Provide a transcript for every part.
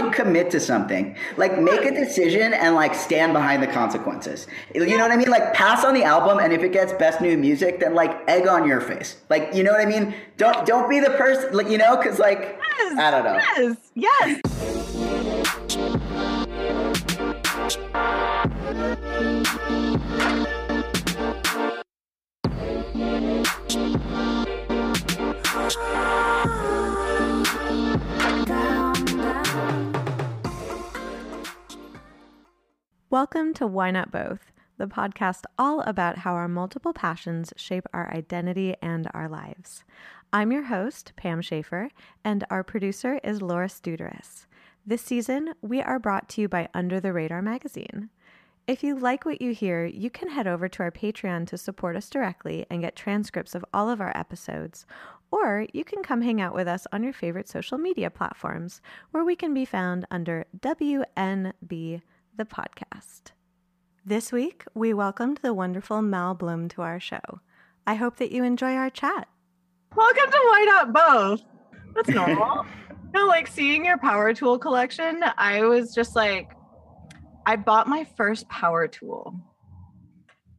like commit to something. Like make a decision and like stand behind the consequences. You know what I mean? Like pass on the album and if it gets best new music, then like egg on your face. Like you know what I mean? Don't don't be the person like you know cuz like Yes, I don't know. Yes, yes. Welcome to Why Not Both, the podcast all about how our multiple passions shape our identity and our lives. I'm your host, Pam Schaefer, and our producer is Laura Studarus. This season, we are brought to you by Under the Radar magazine. If you like what you hear, you can head over to our Patreon to support us directly and get transcripts of all of our episodes. Or you can come hang out with us on your favorite social media platforms, where we can be found under WNB the podcast. This week, we welcomed the wonderful Mal Blum to our show. I hope that you enjoy our chat. Welcome to Why Not Both. That's normal. no, like seeing your power tool collection, I was just like, I bought my first power tool.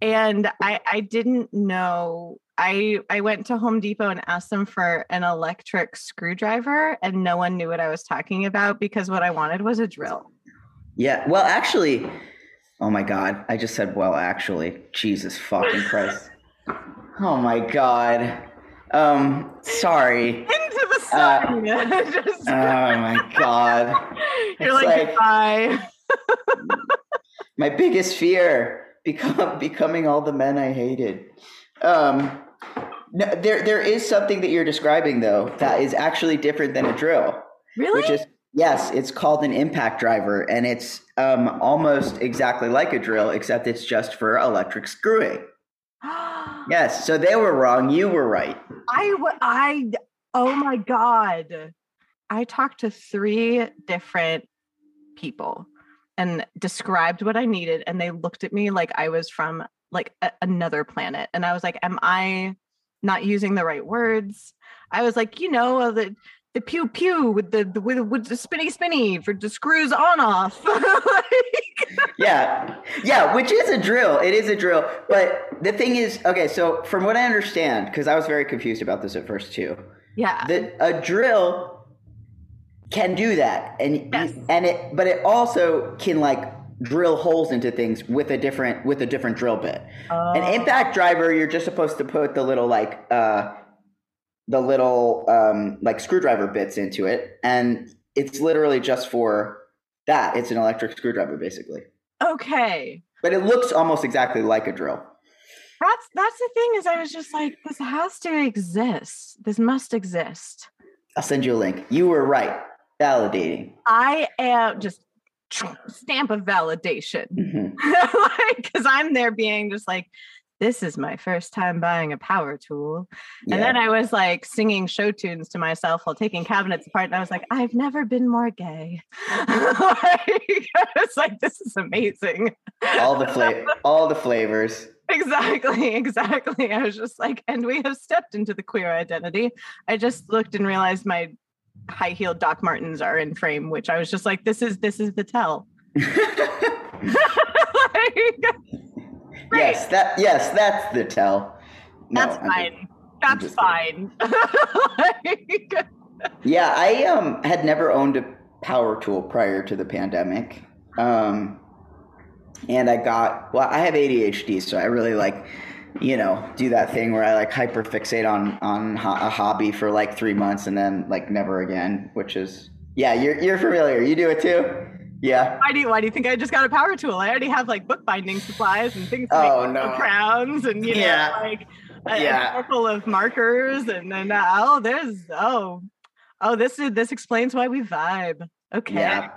And I I didn't know. I I went to Home Depot and asked them for an electric screwdriver, and no one knew what I was talking about because what I wanted was a drill. Yeah. Well, actually, oh my God. I just said, well, actually. Jesus fucking Christ. Oh my God. Um, sorry. Into the Uh, sun. Just- Oh my God. You're it's like, like- bye. My biggest fear become becoming all the men I hated. Um, no, there there is something that you're describing though that is actually different than a drill. Really? which is yes it's called an impact driver and it's um, almost exactly like a drill except it's just for electric screwing yes so they were wrong you were right I, w- I, oh my God. I talked to three different people and described what I needed. And they looked at me like I was from like a- another planet. And I was like, am I not using the right words? I was like, you know, uh, the, the pew pew with the, the with, with the spinny spinny for the screws on off. Like, yeah yeah which is a drill it is a drill but the thing is okay so from what i understand because i was very confused about this at first too yeah. that a drill can do that and Yes. and it but it also can like drill holes into things with a different with a different drill bit an Oh. impact driver you're just supposed to put the little like uh the little um like screwdriver bits into it and it's literally just for that it's an electric screwdriver basically Okay. but it looks almost exactly like a drill That's that's the thing is I was just like, this has to exist. This must exist. i'll send you a link you were right validating I am just stamp of validation. Mhm. like because I'm there being just like, this is my first time buying a power tool. And then I was like singing show tunes to myself while taking cabinets apart. And I was like, I've never been more gay. like, it's like, this is amazing. all the fla- all the flavors Exactly, exactly. I was just like, and we have stepped into the queer identity. I just looked and realized my high heeled Doc Martens are in frame, which I was just like, this is this is the tell. Like, Yes, that yes, that's the tell. No, that's I'm just- fine. That's just fine. Like, yeah, I um had never owned a power tool prior to the pandemic. Um and I got well, I have ADHD, so I really like you know, do that thing where I like hyper fixate on on ho- a hobby for like 3 months and then like never again, which is yeah, you're you're familiar. You do it too? Yeah. why do you why do you think I just got a power tool? I already have like bookbinding supplies and things to Oh, no. crowns and you know Yeah. like a, Yeah. circle of markers and then uh, oh there's oh oh this is this explains why we vibe. Okay. Yeah,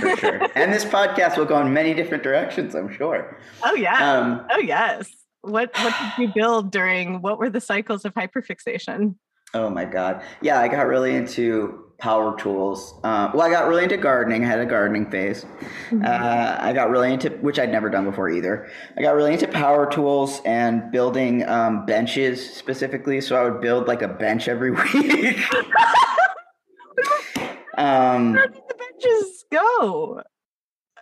for sure. and this podcast will go in many different directions, I'm sure. Oh yeah. Um oh yes. What what did you build during what were the cycles of hyperfixation? Oh my god. Yeah, I got really into power tools. Uh, well, I got really into gardening. I had a gardening phase. Uh, I got really into, which I'd never done before either. I got really into power tools and building um, benches specifically. So I would build like a bench every week. um, Where did the benches go?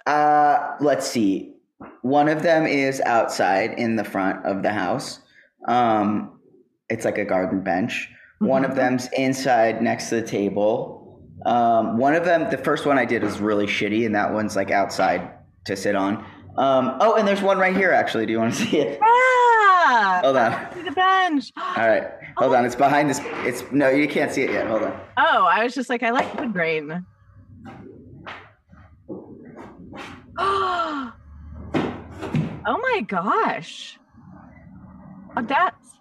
Uh, let's see. One of them is outside in the front of the house. Um, it's like a garden bench. One of Mhm. them's inside next to the table. Um, one of them, the first one I did was really shitty, and that one's like outside to sit on. Um, oh, and there's one right here actually. Do you want to see it? Ah, Hold on. to the bench. All right, hold on. It's behind this. It's no, you can't see it yet. Hold on. Oh, I was just like, I like wood grain. oh my gosh. Oh, that's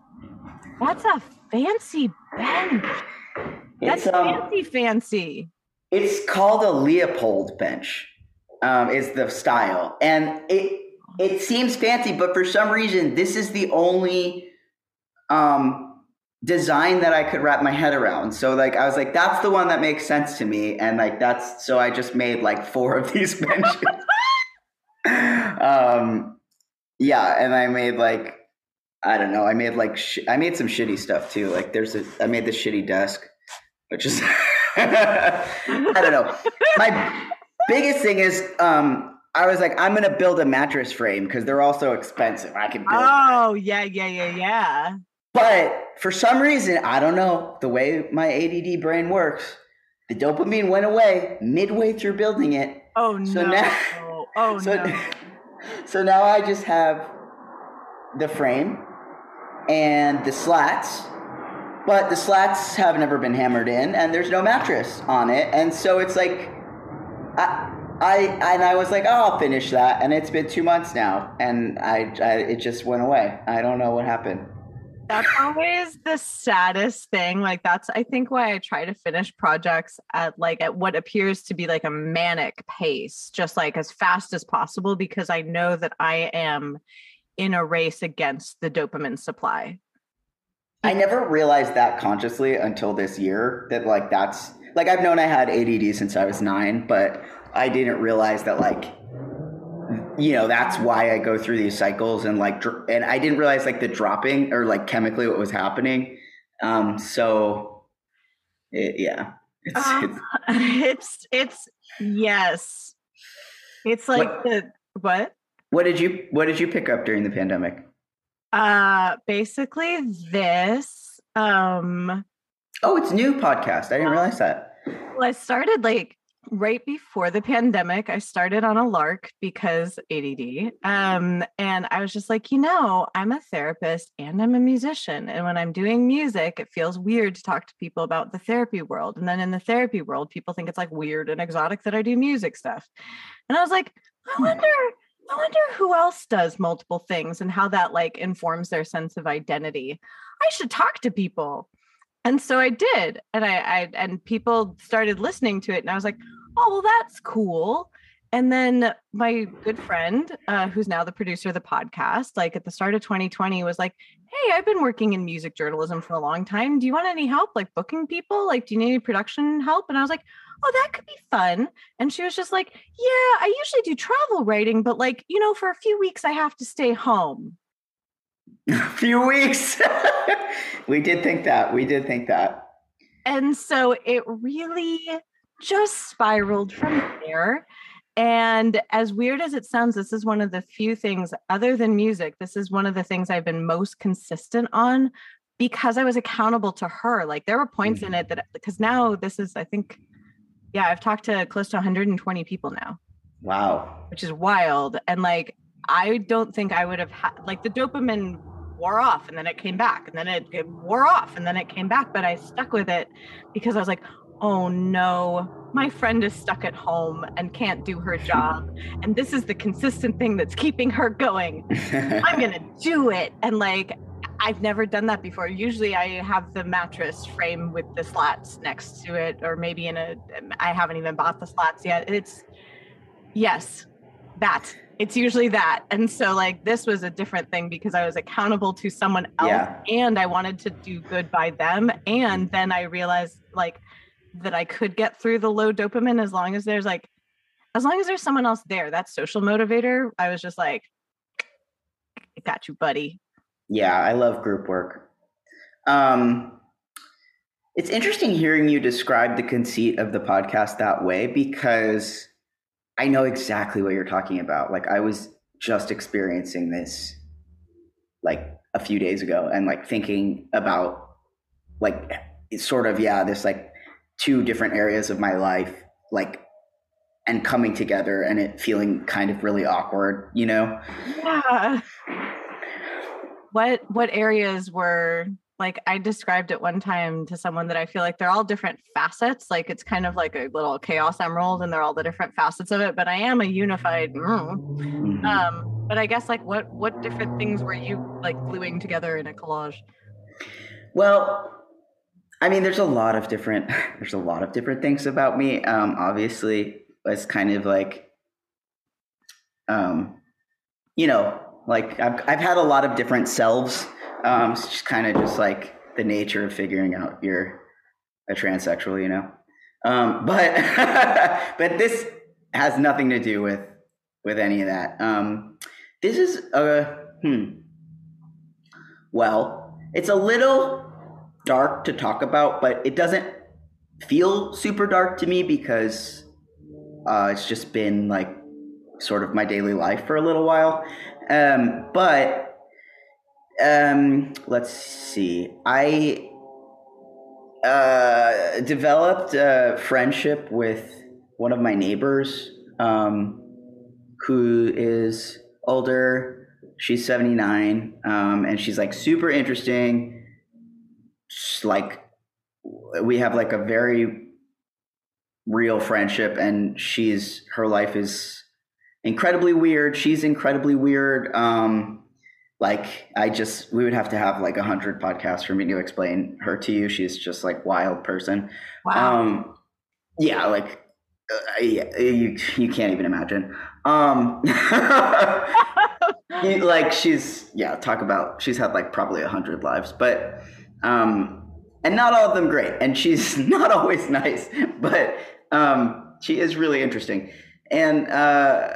that's a fancy bench. That's It's um, fancy, fancy. It's called a Leopold bench. Um, is the style, and it it seems fancy, but for some reason, this is the only um design that I could wrap my head around. So like, I was like, that's the one that makes sense to me, and like that's so I just made like four of these benches. um, yeah, and I made like I don't know, I made like sh- I made some shitty stuff too. Like there's a I made this shitty desk, which is I don't know. My biggest thing is um I was like, I'm gonna build a mattress frame because they're also expensive. I can build Oh, yeah, yeah, yeah, yeah. but for some reason, I don't know, the way my ADD brain works, the dopamine went away midway through building it. Oh So no. now- oh so, no. so now I just have the frame and the slats, but the slats have never been hammered in, and there's no mattress on it, and so it's like, I. I and I was like, oh, I'll finish that, and it's been two months now, and I, I it just went away. I don't know what happened. That's always the saddest thing. Like that's I think why I try to finish projects at like at what appears to be like a manic pace, just like as fast as possible because I know that I am in a race against the dopamine supply. I never realized that consciously until this year that like that's like I've known I had ADD since I was 9, but I didn't realize that like you know, that's why I go through these cycles and like dr- and I didn't realize like the dropping or like chemically what was happening. Um so it, yeah. It's, Um, it's it's it's yes. It's like the what? What did you what did you pick up during the pandemic? Uh basically this um Oh, it's new podcast. I didn't realize that. Well, I started like right before the pandemic. I started on a lark because ADD. Um, and I was just like, you know, I'm a therapist and I'm a musician. And when I'm doing music, it feels weird to talk to people about the therapy world. And then in the therapy world, people think it's like weird and exotic that I do music stuff. And I was like, I wonder. I wonder who else does multiple things and how that like informs their sense of identity. I should talk to people and so I did, and I, I and people started listening to it, and I was like, oh well, that's cool. And then my good friend, uh, who's now the producer of the podcast, like at the start of 2020, was like, "Hey, I've been working in music journalism for a long time. Do you want any help, like booking people? Like, do you need any production help?" And I was like, "Oh, that could be fun." And she was just like, "Yeah, I usually do travel writing, but like, you know, for a few weeks I have to stay home." A few weeks. we did think that. We did think that. And so it really just spiraled from there. And as weird as it sounds, this is one of the few things, other than music, this is one of the things I've been most consistent on because I was accountable to her. Like there were points in it mm-hmm. that, because now this is, I think, yeah, I've talked to close to 120 people now, Wow. which is wild. And like, I don't think I would have had, like, the dopamine wore off and then it came back and then it, it wore off and then it came back. But I stuck with it because I was like, oh no, my friend is stuck at home and can't do her job. And this is the consistent thing that's keeping her going. I'm going to do it. And like, I've never done that before. Usually I have the mattress frame with the slats next to it, or maybe in a, I haven't even bought the slats yet. It's, yes, that. It's usually that. And so, like, this was a different thing because I was accountable to someone else Yeah. and I wanted to do good by them. And then I realized, like, that I could get through the low dopamine as long as there's like, as long as there's someone else there. That social motivator. I was just like, got you, buddy. Yeah, I love group work. Um, it's interesting hearing you describe the conceit of the podcast that way because I know exactly what you're talking about. Like I was just experiencing this like a few days ago and like thinking about like it's sort of yeah, this like two different areas of my life like and coming together and it feeling kind of really awkward, you know? Yeah. What what areas were like I described it one time to someone that I feel like they're all different facets. Like it's kind of like a little chaos emerald and they're all the different facets of it, but I am a unified mm. um but I guess like what what different things were you like gluing together in a collage? Well, I mean there's a lot of different there's a lot of different things about me. Um obviously it's kind of like um you know, like I've I've had a lot of different selves um, it's just kind of just like the nature of figuring out you're a transsexual, you know. Um, but but this has nothing to do with with any of that. Um, this is a hmm. Well, it's a little dark to talk about, but it doesn't feel super dark to me because uh, it's just been like sort of my daily life for a little while. Um, but um, let's see. I uh, developed a friendship with one of my neighbors um, who is older. She's 79, um, and she's like super interesting. Like we have like a very real friendship, and she's her life is incredibly weird. She's incredibly weird. Um, like I just we would have to have like a hundred podcasts for me to explain her to you. She's just like wild person. Wow. Um, yeah, like uh, yeah, you you can't even imagine. Um, like she's yeah, talk about she's had like probably a hundred lives, but um, and not all of them great. And she's not always nice, but um, she is really interesting. And uh,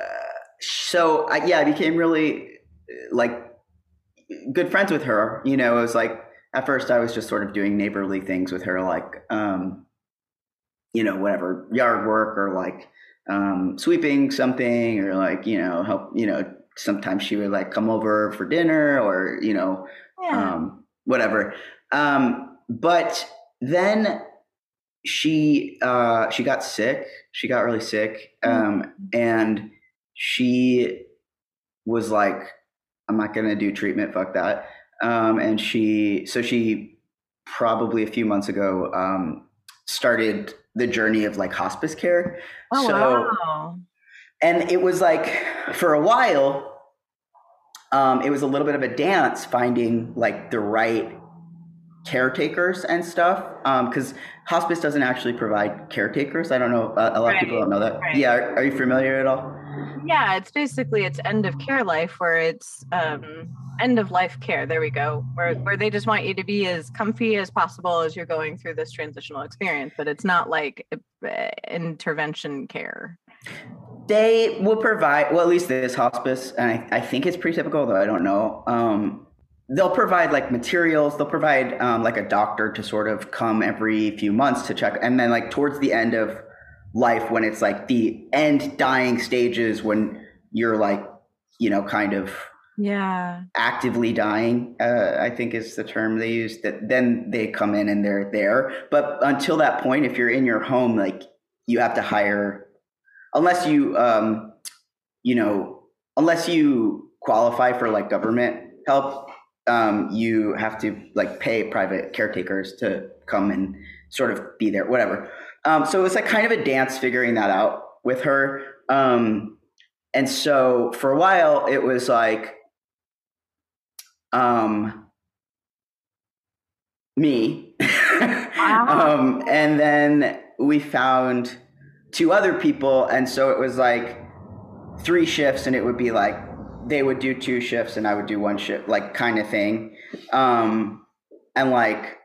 so I, yeah, I became really like good friends with her. You know, it was like at first I was just sort of doing neighborly things with her, like um, you know, whatever yard work or like um, sweeping something or like you know help. You know, sometimes she would like come over for dinner or you know yeah. um, whatever. Um, but then she uh, she got sick. She got really sick, mm-hmm. um, and she was like I'm not going to do treatment. Fuck that. Um, and she, so she probably a few months ago um, started the journey of like hospice care. Oh, so, wow. And it was like for a while, um, it was a little bit of a dance finding like the right caretakers and stuff because um, hospice doesn't actually provide caretakers. I don't know uh, a lot right. of people don't know that. right. yeah are, are, you familiar at all? Yeah it's basically it's end of care life where it's um, end of life care. There we go. Where, where they just want you to be as comfy as possible as you're going through this transitional experience but it's not like uh, intervention care. They will provide well at least this hospice and I, I think it's pretty typical though i don't know um, they'll provide like materials. They'll provide um, like a doctor to sort of come every few months to check. And then like towards the end of life when it's like the end dying stages when you're like you know kind of yeah. actively dying uh, i think is the term they use that then they come in and they're there. But until that point if you're in your home like you have to hire unless you um you know unless you qualify for like government help um, you have to like pay private caretakers to come and sort of be there, whatever. Um, so it's like kind of a dance figuring that out with her. Um, and so for a while, it was like um, me. Wow. um, and then we found two other people. And so it was like three shifts, and it would be like they would do two shifts and I would do one shift, like kind of thing. Um, and like,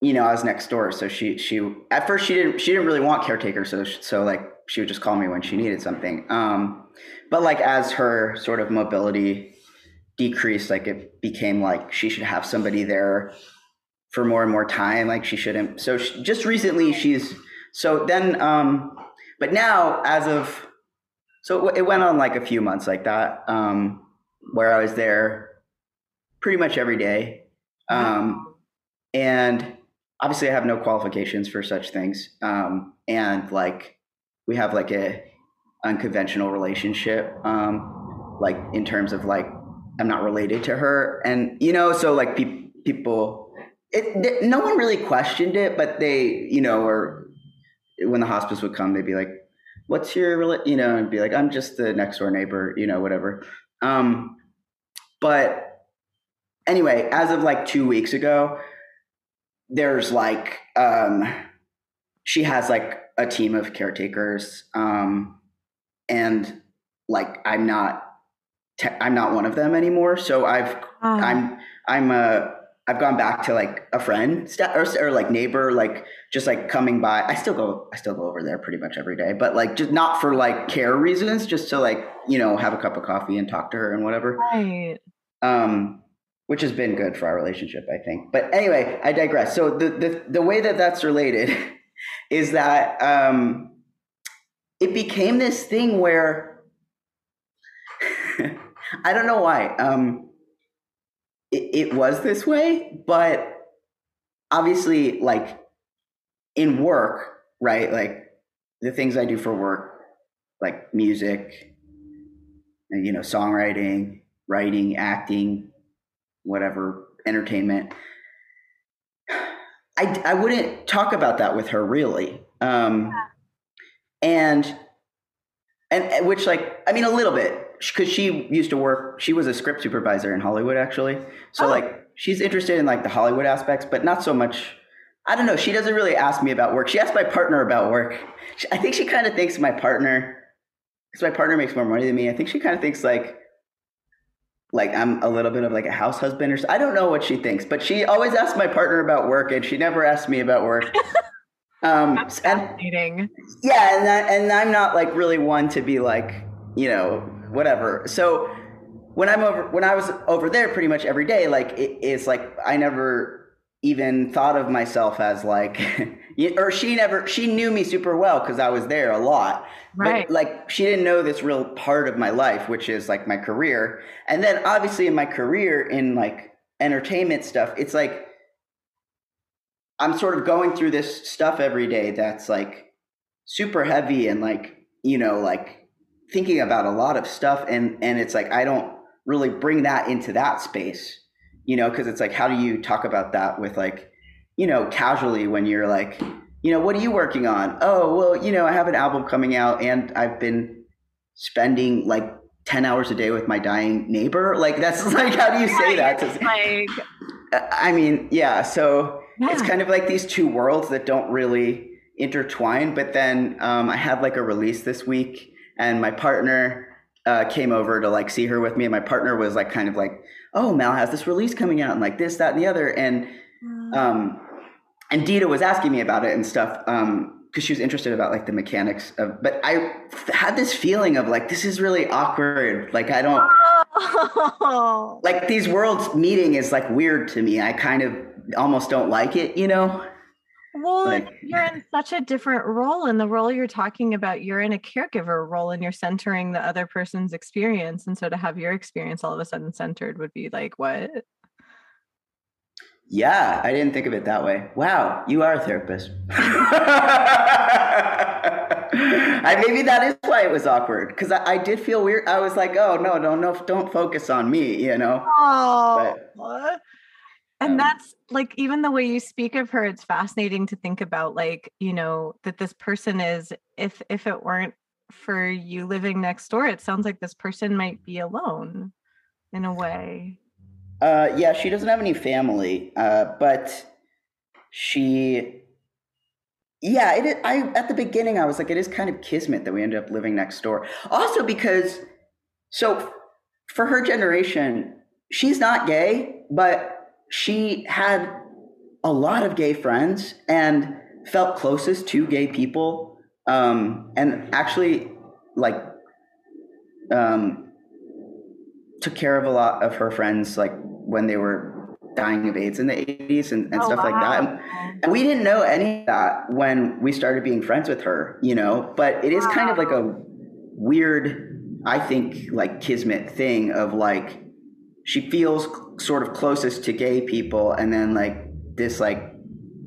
you know, I was next door, so she she at first she didn't she didn't really want caretaker, so so like she would just call me when she needed something. Um, but like as her sort of mobility decreased, like it became like she should have somebody there for more and more time. Like she shouldn't. So she, just recently, she's so then. Um, but now, as of so it went on like a few months like that, um, where I was there pretty much every day, um, and obviously I have no qualifications for such things, um, and like we have like a unconventional relationship, um, like in terms of like I'm not related to her, and you know, so like pe- people it, no one really questioned it, but they, you know, or when the hospice would come, they'd be like, "What's your, you know?" And be like, "I'm just the next door neighbor," you know, whatever. Um, but anyway, as of like two weeks ago, there's like, um, she has like a team of caretakers, um, and like I'm not, te- I'm not one of them anymore. So I've, I'm, I'm a I've gone back to like a friend or, or, like neighbor, like just like coming by. I still go, I still go over there pretty much every day, but like just not for like care reasons, just to like you know have a cup of coffee and talk to her and whatever. Right. Um, which has been good for our relationship, I think. But anyway, I digress. So the the the way that that's related is that um, it became this thing where I don't know why. Um, it, it was this way, but obviously, like in work, right? Like the things I do for work, like music, you know, songwriting, writing, acting, whatever, entertainment. I, I wouldn't talk about that with her really. Um, and, and which like, I mean, a little bit, because she used to work she was a script supervisor in hollywood actually so oh. like she's interested in like the hollywood aspects but not so much i don't know she doesn't really ask me about work she asks my partner about work i think she kind of thinks my partner because my partner makes more money than me i think she kind of thinks like like i'm a little bit of like a house husband or so. i don't know what she thinks but she always asks my partner about work and she never asks me about work um That's fascinating. And, yeah and that, and i'm not like really one to be like you know whatever. So when I'm over, when I was over there pretty much every day, like it, it's like I never even thought of myself as like, or she never, she knew me super well because I was there a lot. Right. But like she didn't know this real part of my life, which is like my career. And then obviously in my career in like entertainment stuff, it's like I'm sort of going through this stuff every day that's like super heavy and like, you know, like thinking about a lot of stuff and and it's like I don't really bring that into that space, you know, because it's like how do you talk about that with like, you know, casually when you're like, you know, what are you working on? Oh, well, you know, I have an album coming out and I've been spending like 10 hours a day with my dying neighbor. Like that's like how do you say that? Like I mean, yeah, so yeah. it's kind of like these two worlds that don't really intertwine, but then um, I had like a release this week and my partner uh, came over to like see her with me and my partner was like kind of like oh Mal has this release coming out and like this that and the other. And um and Dita was asking me about it and stuff um because she was interested about like the mechanics of but i had this feeling of like this is really awkward. Like i don't oh. like these worlds meeting is like weird to me. I kind of almost don't like it you know well, like, you're in such a different role. In the role you're talking about, you're in a caregiver role and you're centering the other person's experience. And so to have your experience all of a sudden centered would be like, what? Yeah, I didn't think of it that way. Wow, you are a therapist. I, maybe that is why it was awkward because I, I, did feel weird. I was like, "Oh no, don't no, don't focus on me," you know. Oh, but, and um, that's like even the way you speak of her it's fascinating to think about like you know that this person is if if it weren't for you living next door it sounds like this person might be alone in a way. Uh yeah she doesn't have any family uh but she yeah it i at the beginning i was like it is kind of kismet that we ended up living next door. Also because so for her generation she's not gay but she had a lot of gay friends and felt closest to gay people um, and actually like um, took care of a lot of her friends like when they were dying of AIDS in the 80s and, and Oh, stuff like that. And, and we didn't know any of that when we started being friends with her, you know, but it is kind of like a weird, I think, like kismet thing of like, she feels sort of closest to gay people and then like this like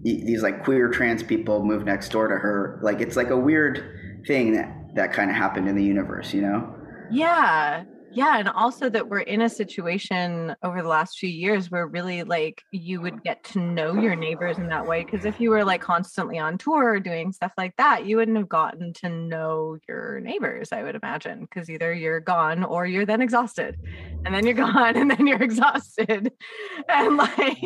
these like queer trans people move next door to her like it's like a weird thing that that kind of happened in the universe you know Yeah. Yeah. And also that we're in a situation over the last few years where really like you would get to know your neighbors in that way. Cause if you were like constantly on tour or doing stuff like that, you wouldn't have gotten to know your neighbors, I would imagine. Cause either you're gone or you're then exhausted. And then you're gone and then you're exhausted. And like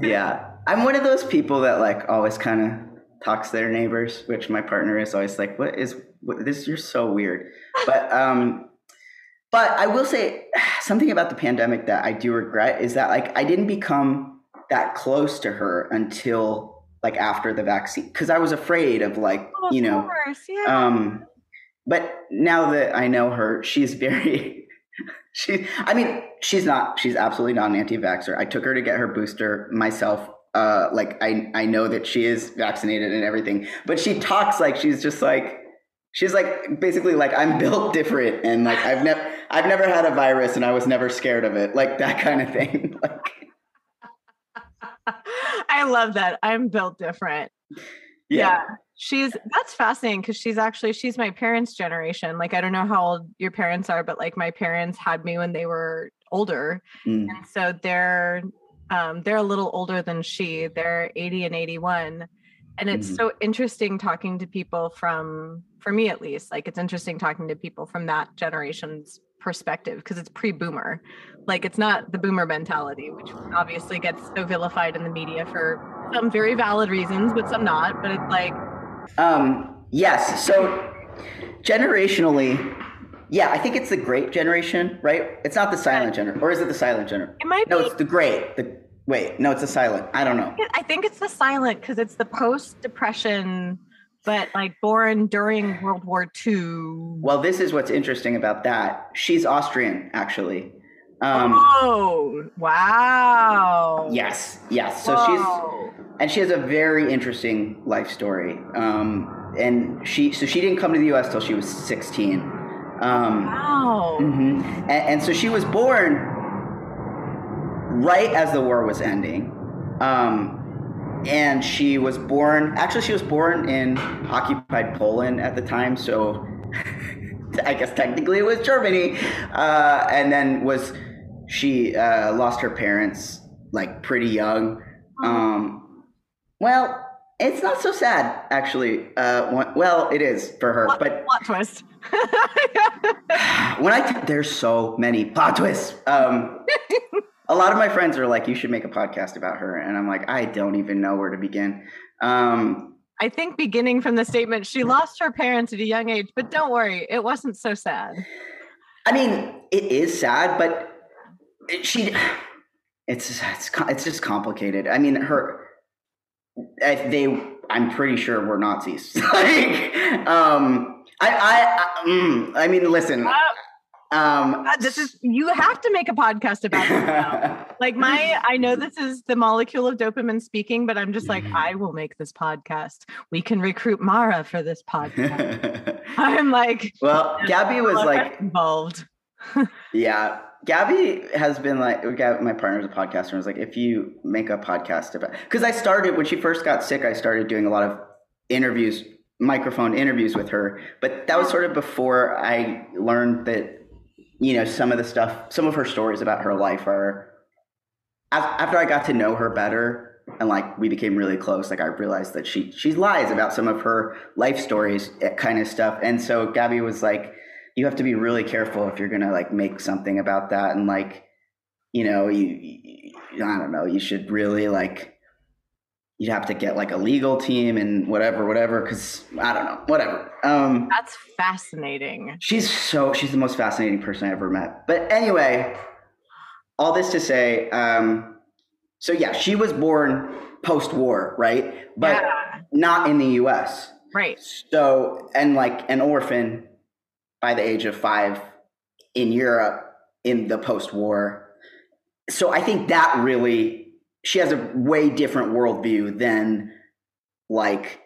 yeah i'm one of those people that like always kind of talks to their neighbors which my partner is always like what is what, this you're so weird but um but i will say something about the pandemic that i do regret is that like i didn't become that close to her until like after the vaccine because i was afraid of like oh, of you know course, yeah. um but now that i know her she's very she i mean she's not she's absolutely not an anti-vaxxer i took her to get her booster myself uh like i i know that she is vaccinated and everything but she talks like she's just like she's like basically like i'm built different and like i've never i've never had a virus and i was never scared of it like that kind of thing like I love that. I'm built different. yeah, she's that's fascinating because she's actually she's my parents generation like i don't know how old your parents are but like my parents had me when they were older Mm. and so they're um they're a little older than she they're 80 and 81 and it's Mhm. so interesting talking to people from for me at least like it's interesting talking to people from that generation's perspective because it's pre-boomer like it's not the boomer mentality which obviously gets so vilified in the media for some very valid reasons but some not but it's like Um, yes. So generationally, yeah, I think it's the great generation, right? It's not the silent generation, or is it the silent generation? it might No, be it's the great. The wait, no, it's the silent. I don't know. I think it's the silent because it's the post depression, but like born during World War II. Well, this is what's interesting about that. She's Austrian, actually. Um, oh, wow. yes, yes. So she's and she has a very interesting life story. Um, and she so she didn't come to the U.S. till she was 16. Um, Wow. hmm And, and so she was born right as the war was ending. Um, and she was born, actually, she was born in occupied Poland at the time. So I guess technically it was Germany. Uh, and then was, she uh, lost her parents like pretty young. Um, well, it's not so sad, actually. Uh, well, it is for her, Plot, but plot twist. when I t- there's so many plot twists. Um, a lot of my friends are like, "You should make a podcast about her," and I'm like, I don't even know where to begin. Um, I think beginning from the statement, she lost her parents at a young age, but don't worry, it wasn't so sad. I mean, it is sad, but it, she, it's, it's, it's just complicated. I mean, her, they, I'm pretty sure were Nazis. like, um, I, I, I, mm, I mean, listen, um, Uh, this is you have to make a podcast about this now. like my i know this is the molecule of dopamine speaking but i'm just like i will make this podcast we can recruit mara for this podcast i'm like well, Gabby was like, involved Yeah, Gabby has been like, my partner's a podcaster. and was like, if you make a podcast about, because I started when she first got sick, I started doing a lot of interviews, microphone interviews with her. But that was sort of before I learned that, you know, some of the stuff, some of her stories about her life are. af- After I got to know her better and like we became really close, like I realized that she she lies about some of her life stories, eh, kind of stuff. And so Gabby was like you have to be really careful if you're gonna like make something about that and like you know you, you i don't know you should really like you'd have to get like a legal team and whatever whatever because i don't know whatever. Um that's fascinating. she's so she's the most fascinating person i ever met. But anyway all this to say um so yeah she was born post-war right? But yeah. not in the us right. So, and like an orphan by the age of five in Europe in the post war. So I think that really she has a way different worldview than like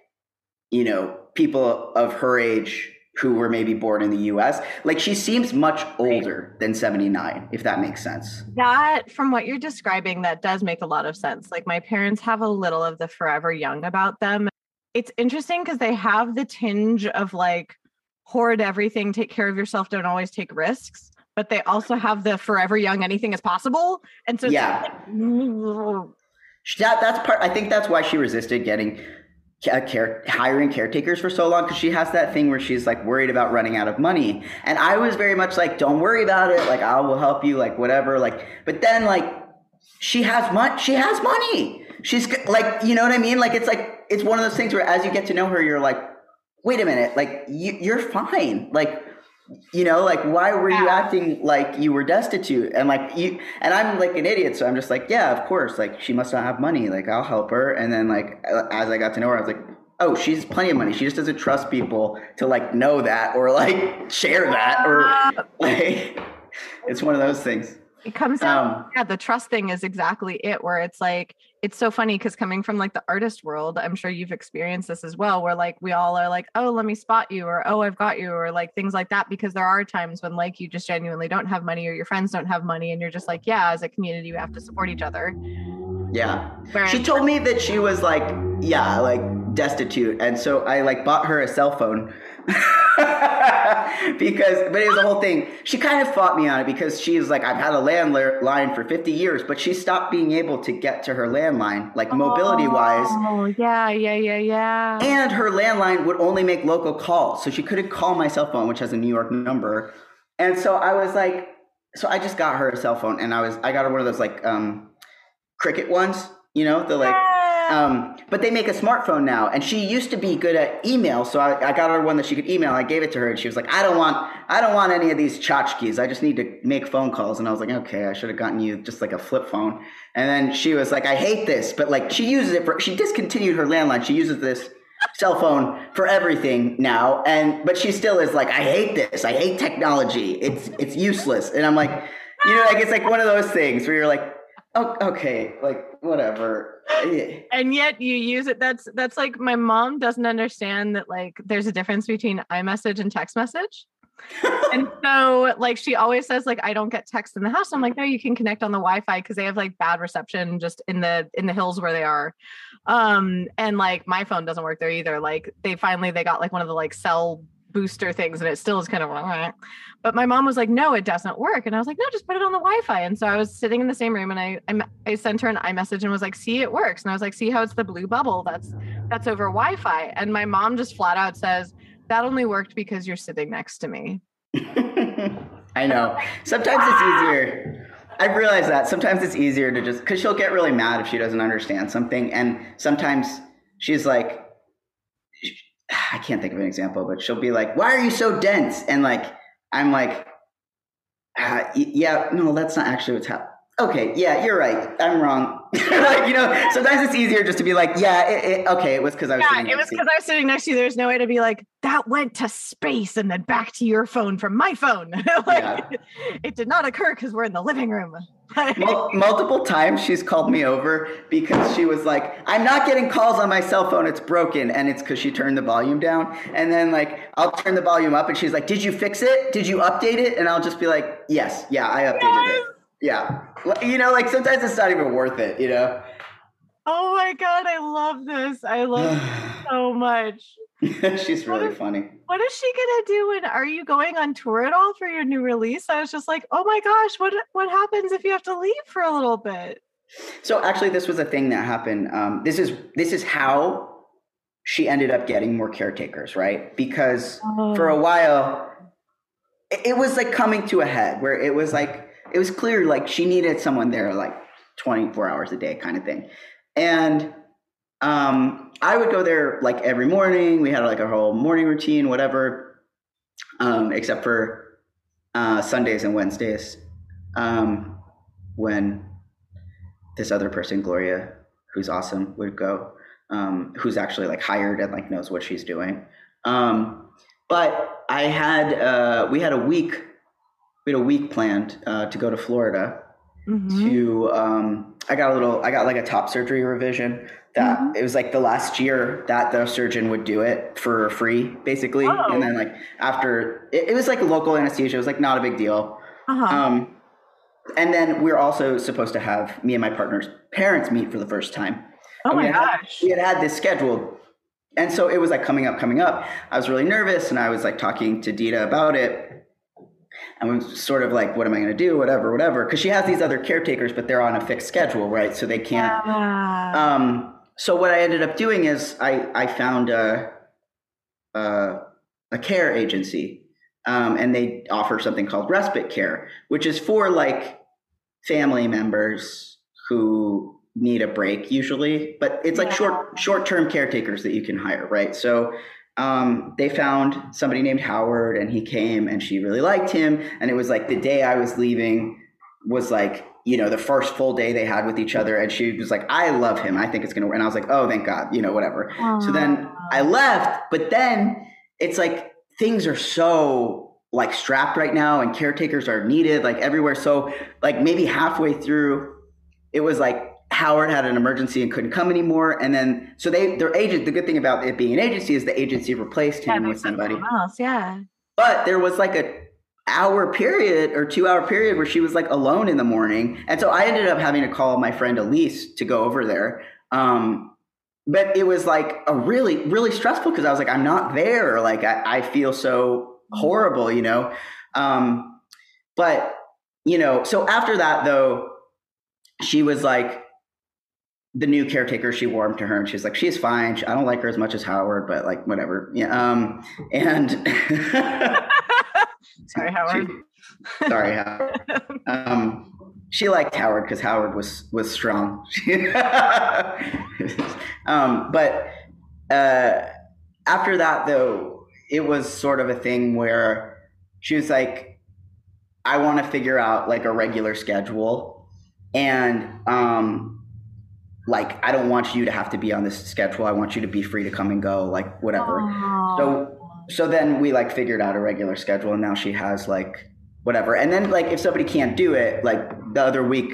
you know people of her age who were maybe born in the US. Like she seems much older than 79, if that makes sense. That, from what you're describing, that does make a lot of sense. Like my parents have a little of the forever young about them. It's interesting because they have the tinge of like hoard everything, take care of yourself, don't always take risks. But they also have the forever young, anything is possible. And so, yeah, like, that, that's part. I think that's why she resisted getting care, hiring caretakers for so long because she has that thing where she's like worried about running out of money. And I was very much like, don't worry about it. Like I will help you, like whatever. Like, but then like she has money. She has money. She's like, you know what I mean? Like it's like it's one of those things where as you get to know her, you're like, wait a minute, like you, you're fine. Like you know like why were you acting like you were destitute? And like you and i'm like an idiot so i'm just like yeah of course like she must not have money like i'll help her. And then like as i got to know her i was like oh she's plenty of money. She just doesn't trust people to like know that or like share that or like it's one of those things. It comes down um, yeah the trust thing is exactly it where it's like it's so funny because coming from like the artist world i'm sure you've experienced this as well where like we all are like oh let me spot you or oh i've got you or like things like that because there are times when like you just genuinely don't have money or your friends don't have money and you're just like yeah as a community we have to support each other. Yeah. Whereas- she told me that she was like yeah like destitute and so i like bought her a cell phone because but it was the whole thing. She kind of fought me on it because she's like i've had a landline for 50 years but she stopped being able to get to her landline like mobility wise oh yeah yeah yeah yeah. And her landline would only make local calls so she couldn't call my cell phone which has a new york number. And so i was like so i just got her a cell phone and i was i got her one of those like um cricket ones you know the like um, but they make a smartphone now, and she used to be good at email, so I, I, got her one that she could email. I gave it to her, and she was like, "I don't want, I don't want any of these tchotchkes. I just need to make phone calls." And I was like, "Okay, I should have gotten you just like a flip phone." And then she was like, "I hate this," but like she uses it for. She discontinued her landline. She uses this cell phone for everything now, and but she still is like, "I hate this. I hate technology. It's it's useless." And I'm like, you know, like it's like one of those things where you're like, oh, "Okay, like whatever." and yet you use it. That's that's like my mom doesn't understand that like there's a difference between iMessage and text message. And so like she always says like i don't get text in the house. I'm like no you can connect on the wi-fi because they have like bad reception just in the in the hills where they are. Um and like my phone doesn't work there either. Like they finally they got like one of the like cell booster things and it still is kind of but my mom was like no it doesn't work. And i was like no just put it on the wi-fi. And so i was sitting in the same room and i i, I sent her an imessage and was like see it works. And i was like see how it's the blue bubble that's that's over wi-fi? And my mom just flat out says that only worked because you're sitting next to me. I know. Sometimes it's easier. I realize that. Sometimes it's easier to just because she'll get really mad if she doesn't understand something. And sometimes she's like I can't think of an example, but she'll be like, "Why are you so dense?" And like, I'm like, uh, "Yeah, no, that's not actually what's happening." Okay, yeah, you're right. I'm wrong. like, you know, sometimes it's easier just to be like, "Yeah, it, it, okay, it was because I was." Yeah, it was because I was sitting next to you. There's no way to be like, "That went to space and then back to your phone from my phone." like, yeah. it did not occur because we're in the living room. multiple times she's called me over because she was like, I'm not getting calls on my cell phone. It's broken. And it's because she turned the volume down. And then, like, I'll turn the volume up and she's like, Did you fix it? Did you update it? And I'll just be like, Yes. Yeah, I updated yes. it. Yeah. You know, like sometimes it's not even worth it, you know? Oh my God. I love this. I love so much. She's really what funny. What is she gonna do? And are you going on tour at all for your new release? I was just like, oh my gosh, what what happens if you have to leave for a little bit? So actually, this was a thing that happened. Um, this is this is how she ended up getting more caretakers, right? Because oh. for a while, it, it was like coming to a head where it was like it was clear like she needed someone there like 24 hours a day kind of thing and um, I would go there like every morning. We had like a whole morning routine, whatever, um, except for uh, Sundays and Wednesdays um, when this other person, Gloria, who's awesome, would go, um, who's actually like hired and like knows what she's doing. Um, but I had uh, we had a week we had a week planned uh, to go to Florida, Mhm. to um, I got a little I got like a top surgery revision that Mhm. it was like the last year that the surgeon would do it for free basically Oh. and then like after it, it was like local anesthesia it was like not a big deal Uh-huh. um, and then we are also supposed to have me and my partner's parents meet for the first time oh and we my had- gosh. we had had this scheduled and so it was like coming up coming up i was really nervous and i was like talking to dita about it and was sort of like what am i going to do whatever whatever because she has these other caretakers but they're on a fixed schedule right so they can't Yeah. um, so what i ended up doing is i i found a a, a care agency um, and they offer something called respite care which is for like family members who need a break usually but it's like Yeah. short short term caretakers that you can hire right so um, they found somebody named howard and he came and she really liked him. And it was like the day i was leaving was like you know the first full day they had with each other. And she was like i love him. I think it's gonna work and i was like oh thank god you know whatever. So then I left, but then it's like things are so like strapped right now and caretakers are needed like everywhere. So like maybe halfway through, it was like Howard had an emergency and couldn't come anymore. And then so they their agent the good thing about it being an agency is the agency replaced him they with somebody. else. Yeah. But there was like a hour period or two hour period where she was like alone in the morning. And so I ended up having to call my friend Elise to go over there. Um, but it was like a really, really stressful because I was like, I'm not there. Like I, I feel so horrible, you know? Um, but you know, so after that though, she was like, the new caretaker, she warmed to her and she's like, she's fine. I don't like her as much as Howard, but like, whatever. Yeah. Um, and Sorry, Howard. sorry, Howard. Um, she liked Howard because Howard was was strong. um, but uh, after that, though, it was sort of a thing where she was like, "I want to figure out like a regular schedule, and um, like I don't want you to have to be on this schedule. I want you to be free to come and go, like whatever." Aw. So so then we like figured out a regular schedule and now she has like whatever and then like if somebody can't do it like the other week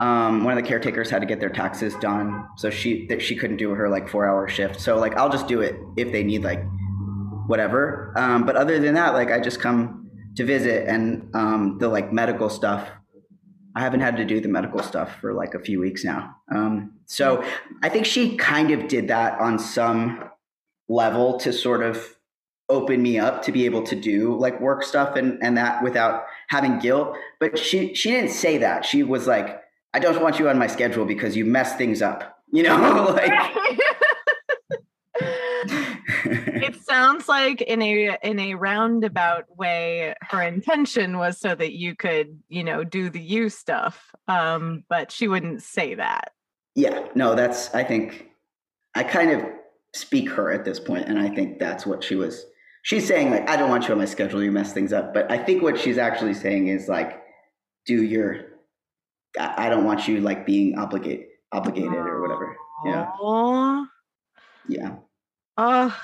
um, one of the caretakers had to get their taxes done so she that she couldn't do her like four hour shift so like i'll just do it if they need like whatever um, but other than that like i just come to visit and um, the like medical stuff i haven't had to do the medical stuff for like a few weeks now um, so i think she kind of did that on some level to sort of open me up to be able to do like work stuff and, and that without having guilt. But she she didn't say that. She was like, I don't want you on my schedule because you mess things up. You know, like sounds like in a in a roundabout way her intention was so that you could you know do the you stuff um but she wouldn't say that yeah, no, that's I think I kind of speak her at this point, and I think that's what she was. She's saying like, I don't want you on my schedule. You mess things up. But I think what she's actually saying is like, do your. I don't want you like being obligated, obligated or whatever. Yeah, oh yeah. oh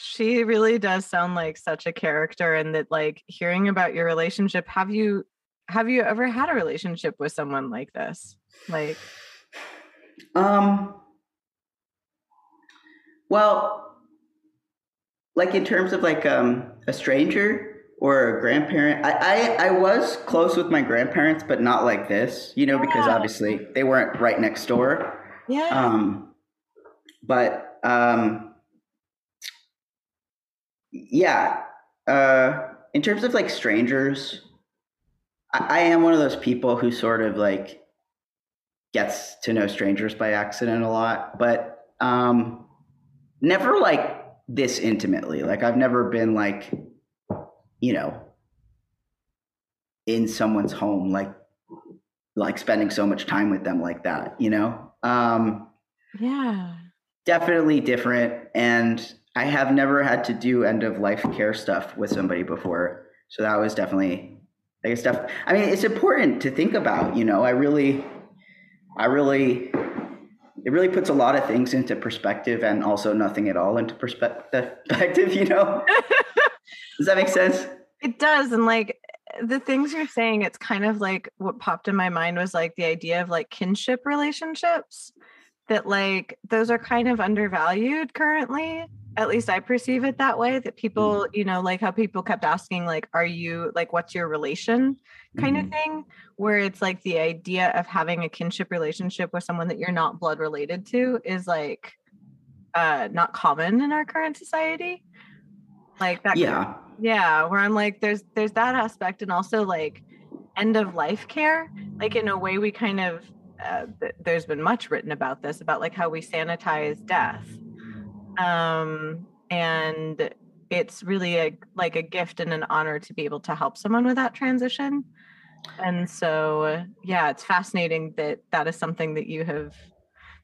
she really does sound like such a character and that like hearing about your relationship have you have you ever had a relationship with someone like this like Um. Well, like in terms of like um a stranger or a grandparent, I I, I was close with my grandparents, but not like this, you know, because obviously they weren't right next door. yeah Um, but um, yeah. Uh, in terms of like strangers, I, I am one of those people who sort of like gets to know strangers by accident a lot, but um, never like this intimately. Like I've never been like, you know, in someone's home, like like spending so much time with them like that, you know. Um, yeah definitely different and i have never had to do end of life care stuff with somebody before so that was definitely i guess stuff i mean it's important to think about you know i really i really it really puts a lot of things into perspective and also nothing at all into perspective perspective you know does that make sense It does. And like the things you're saying, it's kind of like what popped in my mind was like the idea of like kinship relationships that like those are kind of undervalued currently. At least I perceive it that way that people, you know, like how people kept asking, like, are you like, what's your relation kind Mhm. of thing? Where it's like the idea of having a kinship relationship with someone that you're not blood related to is like uh not common in our current society. Like that Yeah. yeah where i'm like there's there's that aspect and also like end of life care like in a way we kind of uh, th- there's been much written about this about like how we sanitize death um and it's really a like a gift and an honor to be able to help someone with that transition. And so yeah it's fascinating that that is something that you have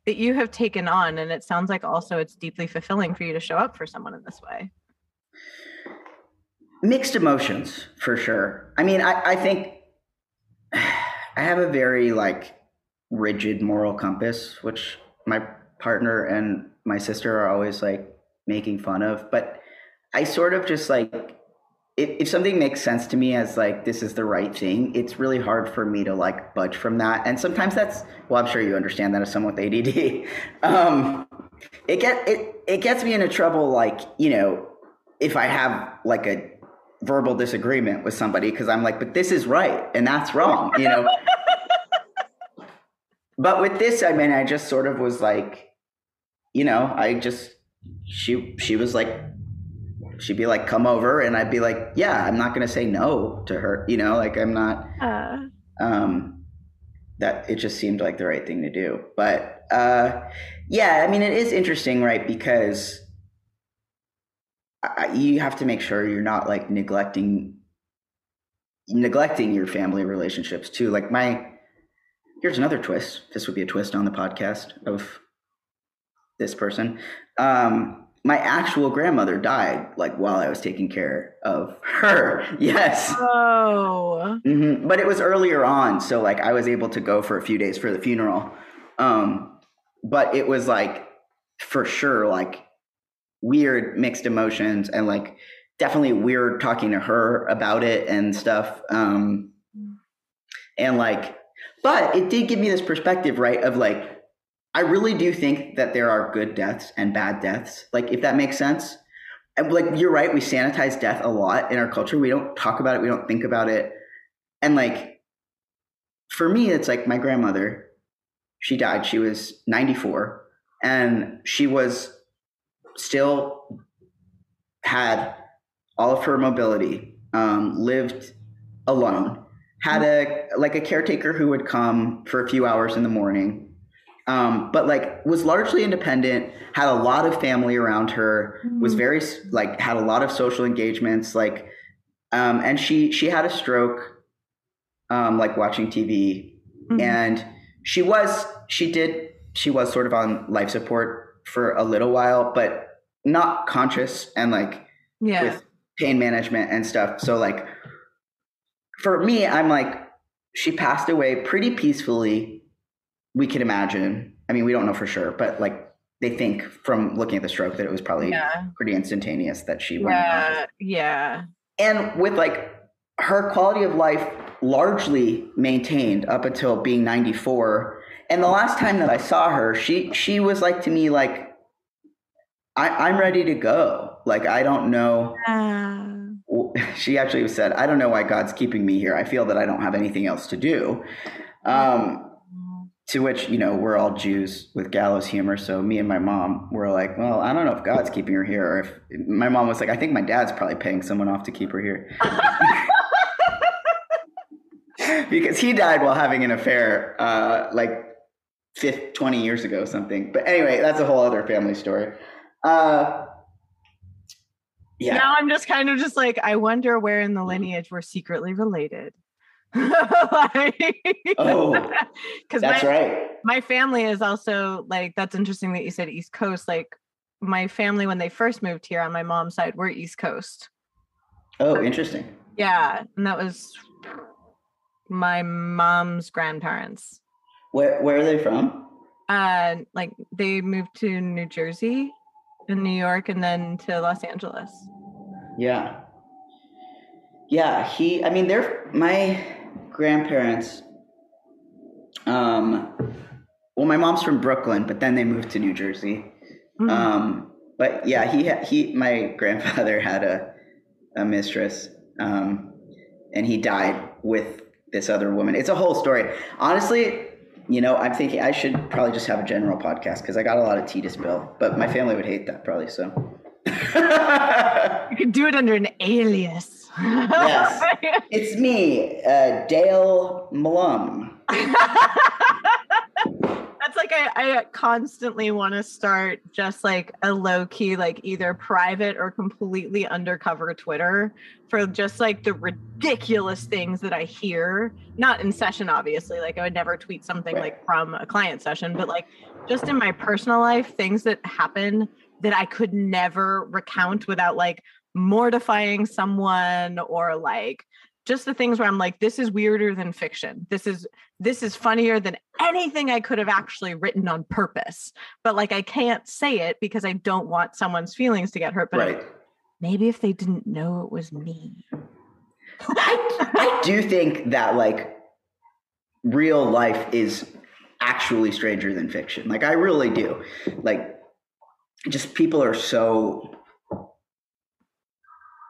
that you have taken on. And it sounds like also it's deeply fulfilling for you to show up for someone in this way. Mixed emotions for sure. I mean i, I think i have a very like rigid moral compass which my partner and my sister are always like making fun of but i sort of just like if, if something makes sense to me as like this is the right thing it's really hard for me to like budge from that and sometimes that's well i'm sure you understand that as someone with ADD um it get it it gets me into trouble like you know if i have like a verbal disagreement with somebody because I'm like, but this is right and that's wrong, you know. but with this, I mean, I just sort of was like, you know, I just she she was like she'd be like, come over, and I'd be like, yeah, I'm not gonna say no to her, you know, like I'm not uh, um that it just seemed like the right thing to do. But uh yeah, I mean it is interesting, right? Because I, you have to make sure you're not like neglecting neglecting your family relationships too. Like my here's another twist. This would be a twist on the podcast of this person. Um my actual grandmother died like while I was taking care of her. Yes. oh hmm But it was earlier on, so like I was able to go for a few days for the funeral. Um, but it was like for sure like weird mixed emotions and like definitely weird talking to her about it and stuff. Um, and like, but it did give me this perspective, right? Of like, I really do think that there are good deaths and bad deaths. Like, if that makes sense. And like, you're right. We sanitize death a lot in our culture. We don't talk about it. We don't think about it. And like, for me, it's like my grandmother, she died. She was 94 and she was still had all of her mobility, um, lived alone, had a like a caretaker who would come for a few hours in the morning, um, but like was largely independent, had a lot of family around her, was Mhm. very like had a lot of social engagements, like, um, and she she had a stroke, um, like watching TV, Mhm. and she was she did she was sort of on life support for a little while, but not conscious and like yeah with pain management and stuff. So like for me, I'm like she passed away pretty peacefully. We could imagine. I mean, we don't know for sure, but like they think from looking at the stroke that it was probably yeah pretty instantaneous that she went. yeah yeah And with like her quality of life largely maintained up until being 94. And the last time that I saw her, she she was like to me like I, I'm ready to go. Like I don't know yeah she actually said, I don't know why God's keeping me here. I feel that I don't have anything else to do. Um, to which, you know, we're all Jews with gallows humor. So me and my mom were like, well, I don't know if God's keeping her here or if my mom was like, I think my dad's probably paying someone off to keep her here. because he died while having an affair, uh, like 50, 20 years ago, something. But anyway, that's a whole other family story. Uh, yeah. now i'm just kind of just like i wonder where in the lineage we're secretly related like, Oh, because That's my, right. my family is also like that's interesting that you said east coast like my family when they first moved here on my mom's side we're east coast Oh, interesting. yeah and that was my mom's grandparents Where where are they from? uh like they moved to new jersey and new york and then to los angeles Yeah. yeah, he. I mean, they're my grandparents. Um, well, my mom's from Brooklyn, but then they moved to New Jersey. Mhm. Um, but yeah, he he my grandfather had a a mistress, um, and he died with this other woman. It's a whole story. Honestly, you know, I'm thinking I should probably just have a general podcast because I got a lot of tea to spill. But my family would hate that probably. So. you could do it under an alias. Yes. It's me, uh, Dale Malum. That's like I, I constantly want to start just like a low key, like either private or completely undercover Twitter for just like the ridiculous things that I hear. Not in session, obviously. Like I would never tweet something Right. like from a client session, but like just in my personal life, things that happen that I could never recount without like mortifying someone or like just the things where I'm like, this is weirder than fiction. This is this is funnier than anything I could have actually written on purpose. But like I can't say it because I don't want someone's feelings to get hurt. But Right. maybe if they didn't know it was me. I do think that like real life is actually stranger than fiction. Like I really do. Like just people are so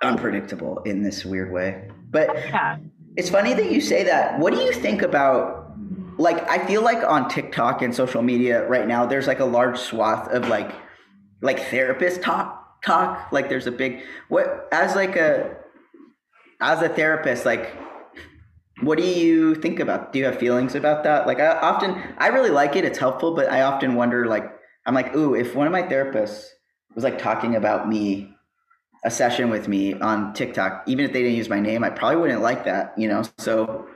unpredictable in this weird way. But Yeah. it's funny that you say that. What do you think about like I feel like on TikTok and social media right now there's like a large swath of like like therapist talk talk like there's a big what as like a as a therapist like what do you think about do you have feelings about that like i often i really like it it's helpful but i often wonder like i'm like ooh if one of my therapists was like talking about me a session with me on tiktok even if they didn't use my name i probably wouldn't like that you know so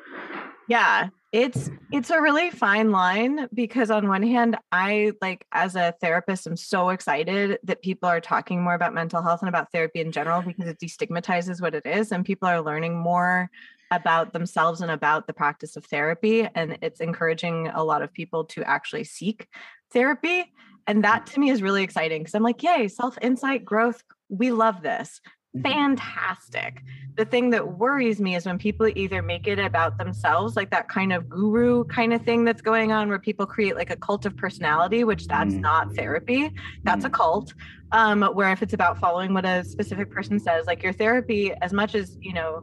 Yeah. It's it's a really fine line because on one hand, I like as a therapist, I'm so excited that people are talking more about mental health and about therapy in general because it destigmatizes what it is and people are learning more about themselves and about the practice of therapy. And it's encouraging a lot of people to actually seek therapy. And that to me is really exciting because I'm like, yay, self-insight growth. We love this. Mhm. Fantastic. The thing that worries me is when people either make it about themselves, like that kind of guru kind of thing that's going on, where people create like a cult of personality, which that's Mm. not therapy. That's a cult. Um, where if it's about following what a specific person says, like your therapy, as much as you know,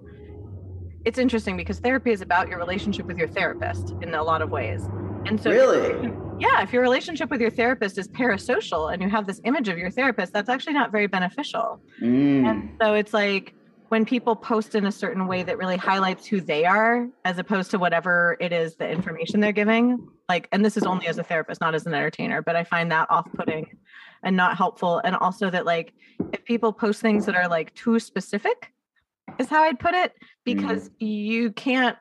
it's interesting because therapy is about your relationship with your therapist in a lot of ways. And so, really yeah, if your relationship with your therapist is parasocial and you have this image of your therapist, that's actually not very beneficial. Mm. And so it's like when people post in a certain way that really highlights who they are as opposed to whatever it is the information they're giving. Like, and this is only as a therapist, not as an entertainer, but I find that off putting and not helpful. And also that, like, if people post things that are like too specific, is how I'd put it, because you can't.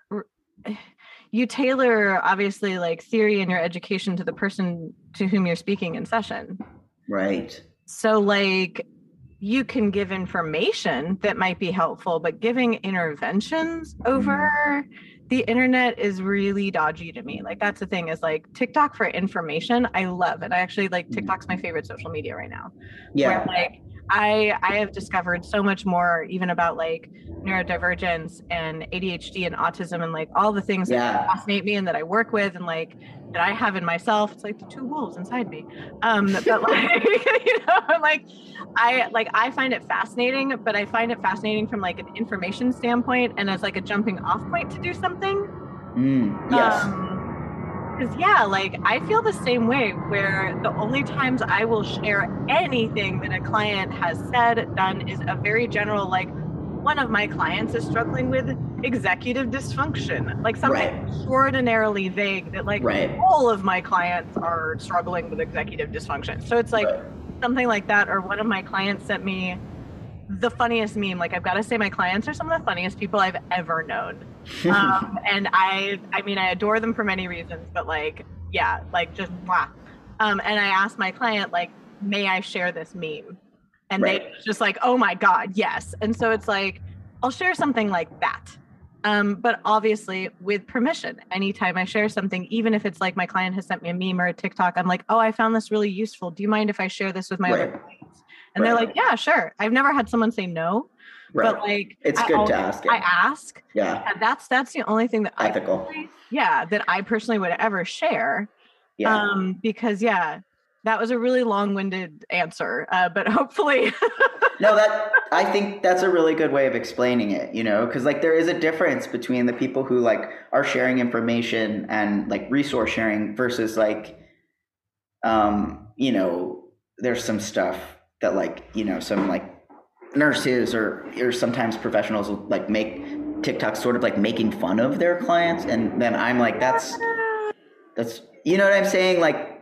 You tailor obviously like theory and your education to the person to whom you're speaking in session. right So, like, you can give information that might be helpful, but giving interventions over the internet is really dodgy to me. Like, that's the thing is like TikTok for information. I love it. I actually like Mhm. TikTok's my favorite social media right now. yeah Where, like, I I have discovered so much more even about like neurodivergence and ADHD and autism and like all the things Yeah. that fascinate me and that I work with and like that I have in myself. It's like the two wolves inside me. Um, but like you know, I'm like I like I find it fascinating, but I find it fascinating from like an information standpoint and as like a jumping off point to do something. Mm. yes Because yeah, like I feel the same way. Where the only times I will share anything that a client has said, done, is a very general. Like one of my clients is struggling with executive dysfunction, like something Right. extraordinarily vague. That like right all of my clients are struggling with executive dysfunction. So it's like Right. something like that. Or one of my clients sent me the funniest meme. Like I've got to say, my clients are some of the funniest people I've ever known um, and I, I mean, I adore them for many reasons, but like, yeah, like just wow. Um, and I asked my client, like, may I share this meme? And they just like, oh my god, yes. And so it's like, I'll share something like that. Um, but obviously with permission. Anytime I share something, even if it's like my client has sent me a meme or a TikTok, I'm like, oh, I found this really useful. Do you mind if I share this with my other Right. And they're like, yeah, sure. I've never had someone say no. Right. But like It's I good to ask it. I ask. yeah. and That's that's the only thing that I Ethical. personally- yeah, that I personally would ever share. Yeah. Um, because yeah, that was a really long-winded answer. Uh, but hopefully no, that I think that's a really good way of explaining it, you know, because like there is a difference between the people who like are sharing information and like resource sharing versus like um, you know, there's some stuff that like, you know, some like nurses or or sometimes professionals will like make TikTok sort of like making fun of their clients and then I'm like that's that's you know what I'm saying? Like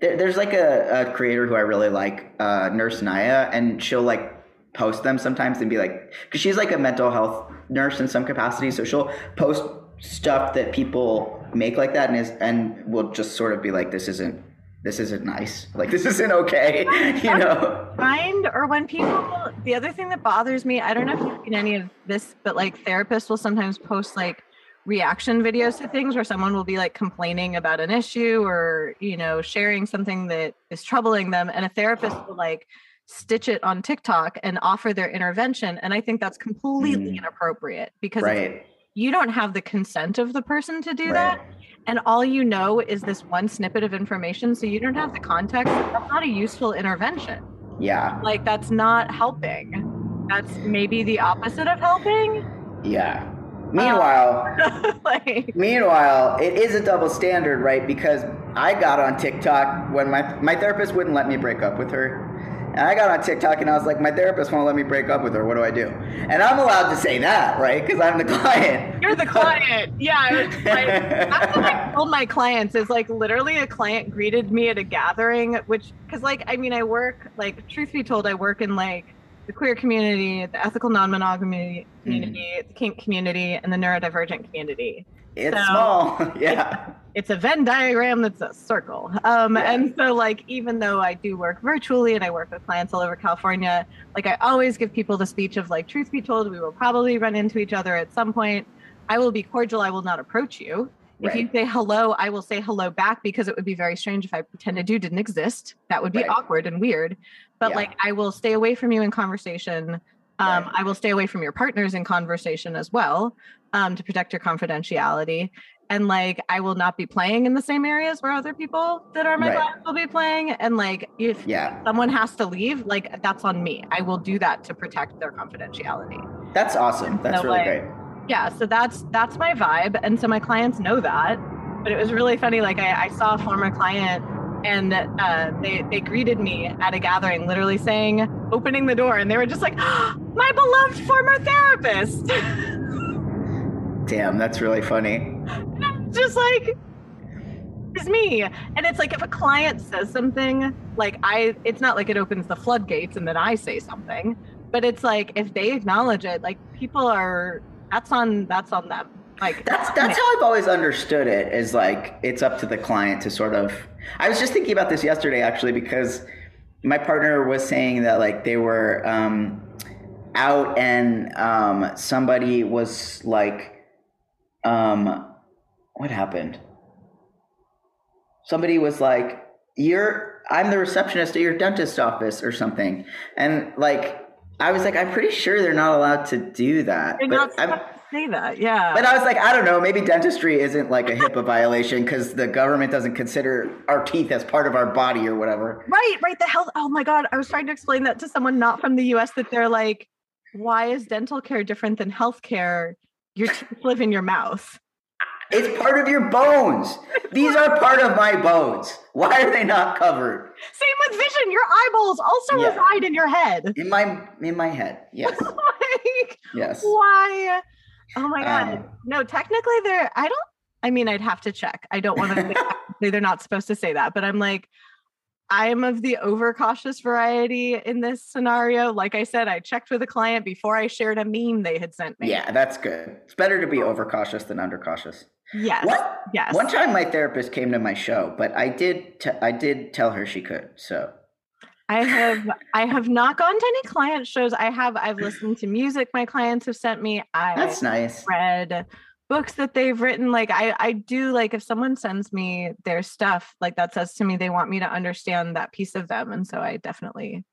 there, there's like a, a creator who I really like uh, Nurse Naya and she'll like post them sometimes and be like because she's like a mental health nurse in some capacity so she'll post stuff that people make like that and is and will just sort of be like this isn't this isn't nice. Like this isn't okay you know? Find or when people the other thing that bothers me i don't know if you've seen any of this but like therapists will sometimes post like reaction videos to things where someone will be like complaining about an issue or you know sharing something that is troubling them. And a therapist will like stitch it on tiktok and offer their intervention. And i think that's completely Mm. inappropriate because right. you don't have the consent of the person to do right. that and all you know is this one snippet of information so you don't have the context. That's not a useful intervention. Yeah. Like that's not helping. That's maybe the opposite of helping. Yeah. Um, meanwhile like Meanwhile, it is a double standard, right? Because I got on TikTok when my my therapist wouldn't let me break up with her. And I got on TikTok and I was like, my therapist won't let me break up with her. What do I do? And I'm allowed to say that, right? Because I'm the client. you're the client yeah like, that's what i told my clients is like literally a client greeted me at a gathering which because like i mean i work like truth be told i work in like the queer community the ethical non-monogamy community the kink community and the neurodivergent community It's So- small. yeah. it's a Venn diagram that's a circle. Um, Yeah. And so, like, even though I do work virtually and I work with clients all over California, like, I always give people the speech of, like, truth be told, we will probably run into each other at some point. I will be cordial. I will not approach you. If you say hello, I will say hello back because it would be very strange if I pretended you didn't exist. That would be Right. awkward and weird. But, Yeah. like, I will stay away from you in conversation. Um, Right. I will stay away from your partners in conversation as well um, to protect your confidentiality and like I will not be playing in the same areas where other people that are my Right. clients will be playing. And like if Yeah. someone has to leave, like that's on me. I will do that to protect their confidentiality. That's awesome. That's No really way. great. Yeah, so that's that's my vibe, and so my clients know that. But it was really funny. Like I, I saw a former client, and uh, they they greeted me at a gathering, literally saying, opening the door, and they were just like, "My beloved former therapist." Damn, that's really funny. And I'm just like it's me and it's like if a client says something like i it's not like it opens the floodgates and then i say something but it's like if they acknowledge it like people are that's on that's on them like That's that's how I've always understood it. Is like it's up to the client to sort of. I was just thinking about this yesterday actually because my partner was saying that like they were um, out and um, somebody was like, um, what happened? Somebody was like, "You're I'm the receptionist at your dentist office or something," and like. I was like, I'm pretty sure they're not allowed to do that. they're but not I'm- say that yeah but I was like, I don't know, maybe dentistry isn't like a HIPAA violation because the government doesn't consider our teeth as part of our body or whatever. right right the health oh my god i was trying to explain that to someone not from the us that they're like why is dental care different than health care your teeth live in your mouth It's part of your bones. These are part of my bones. Why are they not covered? same with vision your eyeballs also Yeah. reside in your head In my in my head. Yes. like Yes. why oh my god Um, no technically they're i don't i mean i'd have to check i don't want to say they're not supposed to say that but i'm like i'm of the overcautious variety in this scenario like i said i checked with a client before i shared a meme they had sent me Yeah, that's good. It's better to be overcautious than undercautious. yes What? yes One time my therapist came to my show, but I did t- I did tell her she could. So I have I have not gone to any client shows. I have I've listened to music my clients have sent me. I that's nice. read books that they've written. Like I I do like if someone sends me their stuff, like that says to me they want me to understand that piece of them. And so I definitely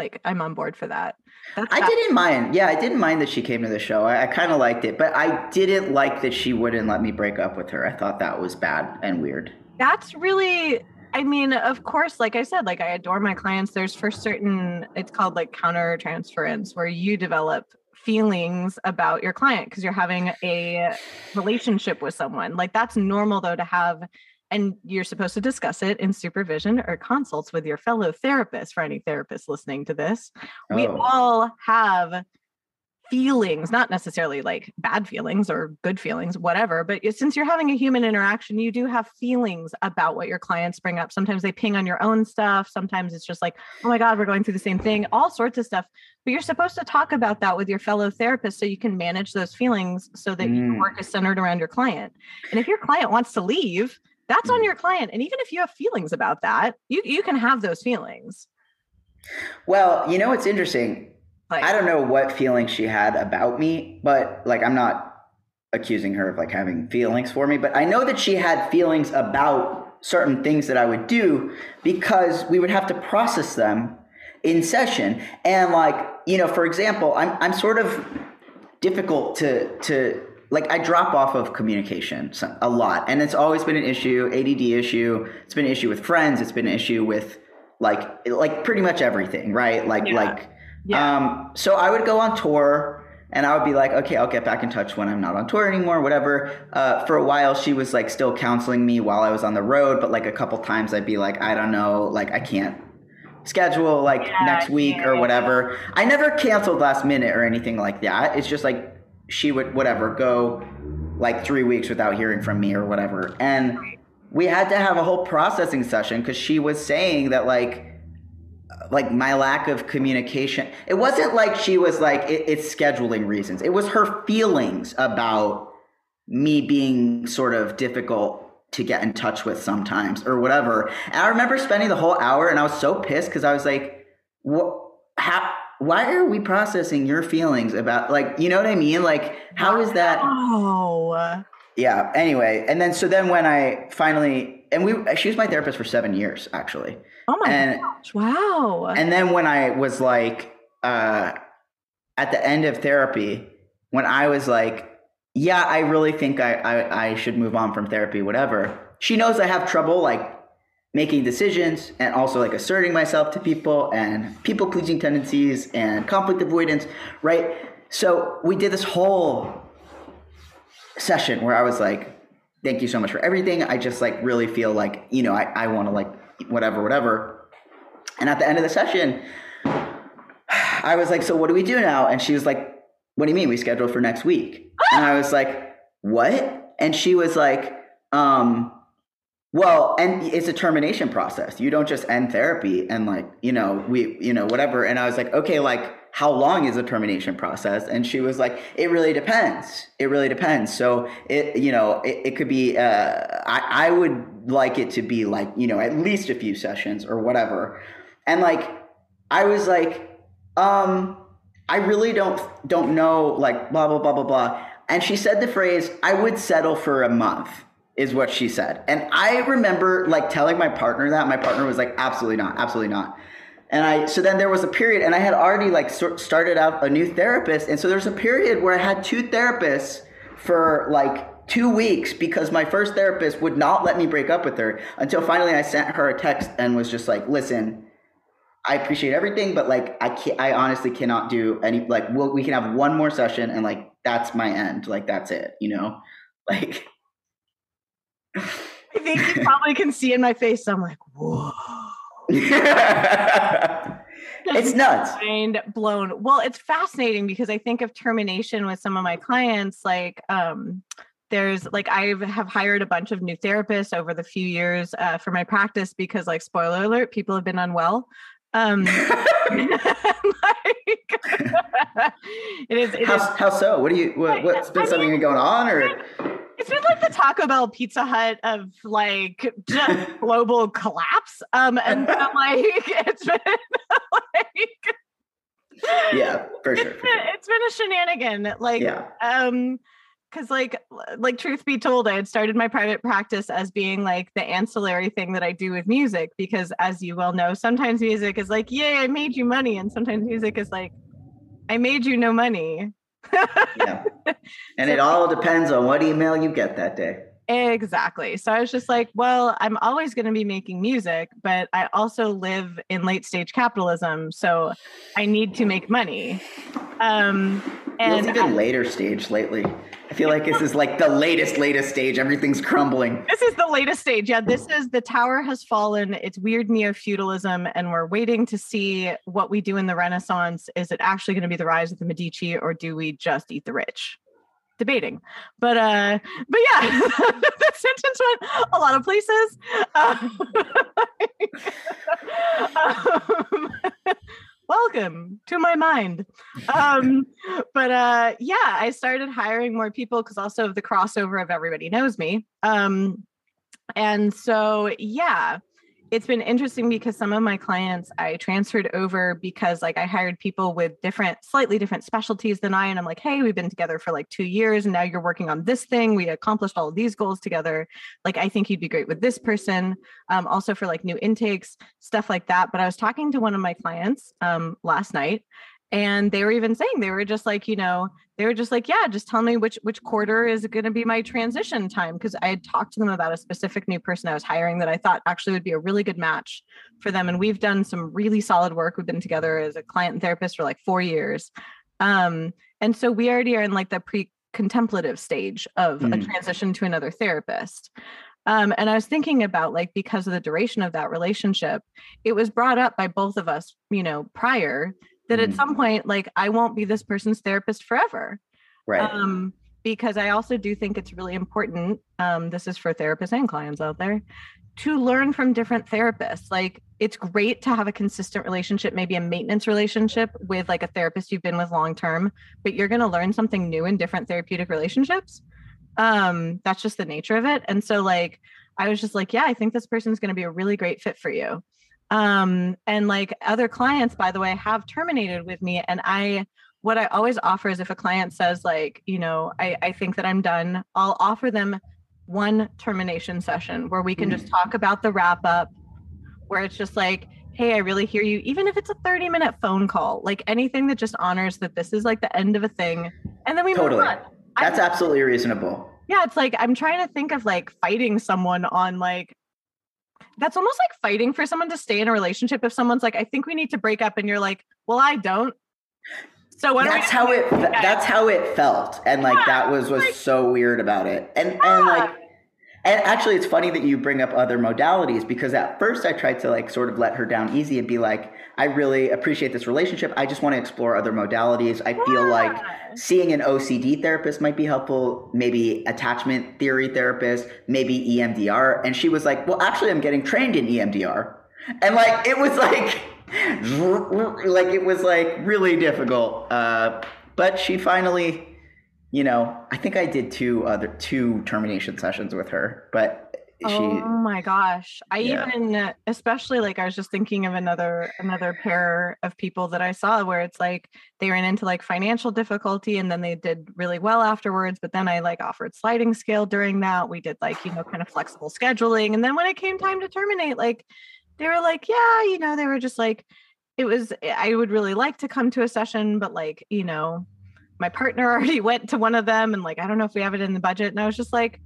like I'm on board for that. That's I didn't mind. Yeah, I didn't mind that she came to the show. I, I kind of liked it, but I didn't like that she wouldn't let me break up with her. I thought that was bad and weird. That's really I mean, of course, like I said, like I adore my clients. There's for certain, it's called like counter transference, where you develop feelings about your client because you're having a relationship with someone. Like that's normal though to have and you're supposed to discuss it in supervision or consults with your fellow therapist for any therapist listening to this. Oh. We all have feelings, not necessarily like bad feelings or good feelings, whatever, but since you're having a human interaction, you do have feelings about what your clients bring up. Sometimes they ping on your own stuff. Sometimes it's just like, oh my God, we're going through the same thing, all sorts of stuff. But you're supposed to talk about that with your fellow therapist so you can manage those feelings so that mm. your work is centered around your client. And if your client wants to leave, that's on mm. your client. And even if you have feelings about that, you, you can have those feelings. Well, you know, it's interesting like, I don't know what feelings she had about me, but like I'm not accusing her of like having feelings for me, but I know that she had feelings about certain things that I would do because we would have to process them in session. And like, you know, for example, I'm I'm sort of difficult to to like I drop off of communication a lot, and it's always been an issue, ADD issue. It's been an issue with friends. It's been an issue with like like pretty much everything, right? Like yeah. like yeah. Um, so I would go on tour and I would be like, okay, I'll get back in touch when I'm not on tour anymore, whatever. Uh, for a while, she was like still counseling me while I was on the road, but like a couple times I'd be like, I don't know, like I can't schedule like yeah, next week yeah. or whatever. I never canceled last minute or anything like that. It's just like she would, whatever, go like three weeks without hearing from me or whatever. And we had to have a whole processing session because she was saying that like, like my lack of communication. It wasn't like she was like it, it's scheduling reasons. It was her feelings about me being sort of difficult to get in touch with sometimes or whatever. And I remember spending the whole hour and I was so pissed because I was like, what? How? Why are we processing your feelings about like you know what I mean? Like how is that? Oh. Yeah. Anyway, and then so then when I finally and we she was my therapist for seven years actually. Oh my and, gosh! Wow. And then when I was like uh, at the end of therapy, when I was like, "Yeah, I really think I, I I should move on from therapy, whatever." She knows I have trouble like making decisions and also like asserting myself to people and people pleasing tendencies and conflict avoidance, right? So we did this whole session where I was like, thank you so much for everything. I just like really feel like, you know, I, I want to like whatever, whatever. And at the end of the session, I was like, so what do we do now? And she was like, what do you mean? We scheduled for next week. And I was like, what? And she was like, um, well, and it's a termination process. You don't just end therapy and like, you know, we, you know, whatever. And I was like, okay, like, how long is the termination process? And she was like, it really depends. It really depends. So it, you know, it, it could be, uh, I, I would like it to be like, you know, at least a few sessions or whatever. And like, I was like, um, I really don't, don't know, like blah, blah, blah, blah, blah. And she said the phrase, I would settle for a month is what she said. And I remember like telling my partner that my partner was like, absolutely not, absolutely not. And I, so then there was a period, and I had already like started out a new therapist. And so there's a period where I had two therapists for like two weeks because my first therapist would not let me break up with her until finally I sent her a text and was just like, listen, I appreciate everything, but like I can't, I honestly cannot do any, like we'll, we can have one more session and like, that's my end. Like, that's it, you know, like. I think you probably can see in my face. I'm like, whoa. It's nuts. Mind blown. Well, it's fascinating because I think of termination with some of my clients, like um, there's like I have hired a bunch of new therapists over the few years uh, for my practice because, like, spoiler alert, people have been unwell. Um, like, it is. It how, is, how so? What do you? What, what's been I something mean, going on, or? it's been like the Taco Bell Pizza Hut of like just global collapse. Um, and so, like it's been like yeah, for sure. It's been, it's been a shenanigan. Like, yeah. um, because like like truth be told i had started my private practice as being like the ancillary thing that i do with music because as you well know sometimes music is like yay i made you money and sometimes music is like i made you no money. Yeah. And so, it all depends on what email you get that day Exactly. So I was just like, well, I'm always going to be making music, but I also live in late stage capitalism. So I need to make money. Um, and Feels even I, later stage lately. I feel like this is like the latest, latest stage. Everything's crumbling. This is the latest stage. Yeah, this is the tower has fallen. It's weird neo feudalism, and we're waiting to see what we do in the Renaissance. Is it actually going to be the rise of the Medici, or do we just eat the rich? Debating. But uh, but yeah, that sentence went a lot of places. um, welcome to my mind. Um, but uh, yeah, I started hiring more people because also of the crossover of everybody knows me. Um, and so yeah, it's been interesting because some of my clients I transferred over because like I hired people with different, slightly different specialties than I, and I'm like, hey, we've been together for like two years, and now you're working on this thing. We accomplished all of these goals together. Like, I think you'd be great with this person. Um, also for like new intakes, stuff like that. But I was talking to one of my clients um, last night, and they were even saying they were just like you know they were just like yeah just tell me which which quarter is going to be my transition time because i had talked to them about a specific new person i was hiring that i thought actually would be a really good match for them and we've done some really solid work. We've been together as a client and therapist for like four years. Um, and so we already are in like the pre contemplative stage of mm. a transition to another therapist. Um, and I was thinking about like because of the duration of that relationship, it was brought up by both of us, you know, prior that mm. at some point like i won't be this person's therapist forever. Right. Um because i also do think it's really important um this is for therapists and clients out there to learn from different therapists. Like it's great to have a consistent relationship maybe a maintenance relationship with like a therapist you've been with long term but you're going to learn something new in different therapeutic relationships. Um that's just the nature of it. And so like i was just like yeah i think this person's going to be a really great fit for you um and like other clients by the way have terminated with me and i what i always offer is if a client says like you know i i think that i'm done i'll offer them one termination session where we can just mm. talk about the wrap up where it's just like hey i really hear you even if it's a 30 minute phone call like anything that just honors that this is like the end of a thing and then we totally. move on that's I'm, absolutely reasonable yeah it's like i'm trying to think of like fighting someone on like that's almost like fighting for someone to stay in a relationship if someone's like i think we need to break up and you're like well i don't. So that's how it that's how it felt and like yeah, that was was like, so weird about it. And yeah. and like and actually it's funny that you bring up other modalities because at first i tried to like sort of let her down easy and be like I really appreciate this relationship. I just want to explore other modalities. I feel yeah. like seeing an OCD therapist might be helpful, maybe attachment theory therapist, maybe EMDR. And she was like, Well, actually, I'm getting trained in EMDR. And like, it was like, like, it was like really difficult. Uh, but she finally, you know, I think I did two other two termination sessions with her, but she, oh my gosh. I yeah. even especially like i was just thinking of another another pair of people that i saw where it's like they ran into like financial difficulty and then they did really well afterwards but then i like offered sliding scale during that. We did like you know kind of flexible scheduling. And then when it came time to terminate like they were like yeah you know they were just like it was i would really like to come to a session but like you know my partner already went to one of them and like i don't know if we have it in the budget and i was just like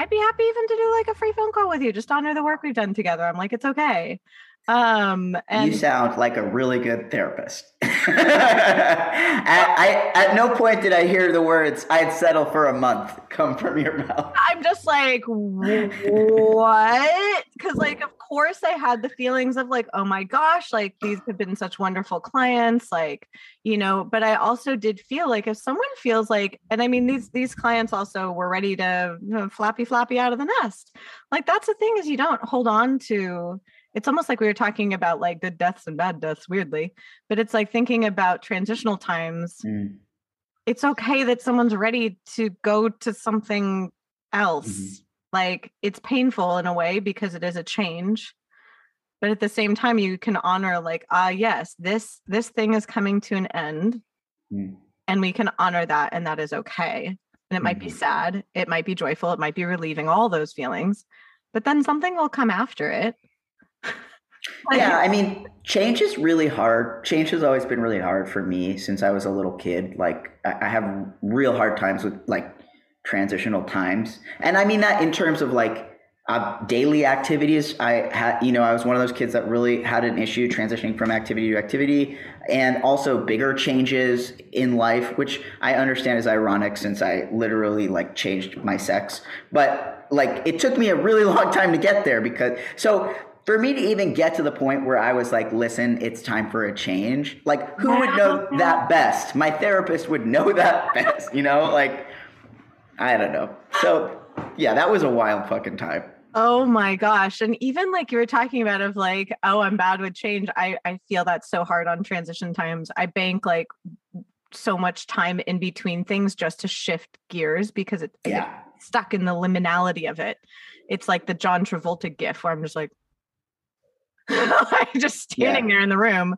I'd be happy even to do like a free phone call with you, just honor the work we've done together. I'm like, it's okay. Um, and you sound like a really good therapist. at, I, at no point did I hear the words "I'd settle for a month" come from your mouth. I'm just like, what? Because like, of course, I had the feelings of like, oh my gosh, like these have been such wonderful clients, like you know. But I also did feel like if someone feels like, and I mean these these clients also were ready to you know, flappy flappy out of the nest. Like that's the thing is you don't hold on to it's almost like we were talking about like good deaths and bad deaths weirdly but it's like thinking about transitional times mm. it's okay that someone's ready to go to something else mm-hmm. like it's painful in a way because it is a change but at the same time you can honor like ah yes this this thing is coming to an end mm. and we can honor that and that is okay and it might be Mhm. sad, it might be joyful, it might be relieving, all those feelings. But then something will come after it. Yeah, I mean, change is really hard. Change has always been really hard for me since I was a little kid. Like, I I have real hard times with like transitional times, and I mean that in terms of like uh, daily activities. I had, you know, I was one of those kids that really had an issue transitioning from activity to activity, and also bigger changes in life, which I understand is ironic since I literally like changed my sex, but like it took me a really long time to get there because so for me to even get to the point where I was like, listen, it's time for a change. Like, who would know that best? My therapist would know that best, you know? Like, I don't know. So, yeah, that was a wild fucking time. Oh my gosh. And even like you were talking about of like, oh, I'm bad with change. I, I feel that's so hard on transition times. I bank like so much time in between things just to shift gears because it's Yeah. stuck in the liminality of it. It's like the John Travolta gif where I'm just like just standing there in the room.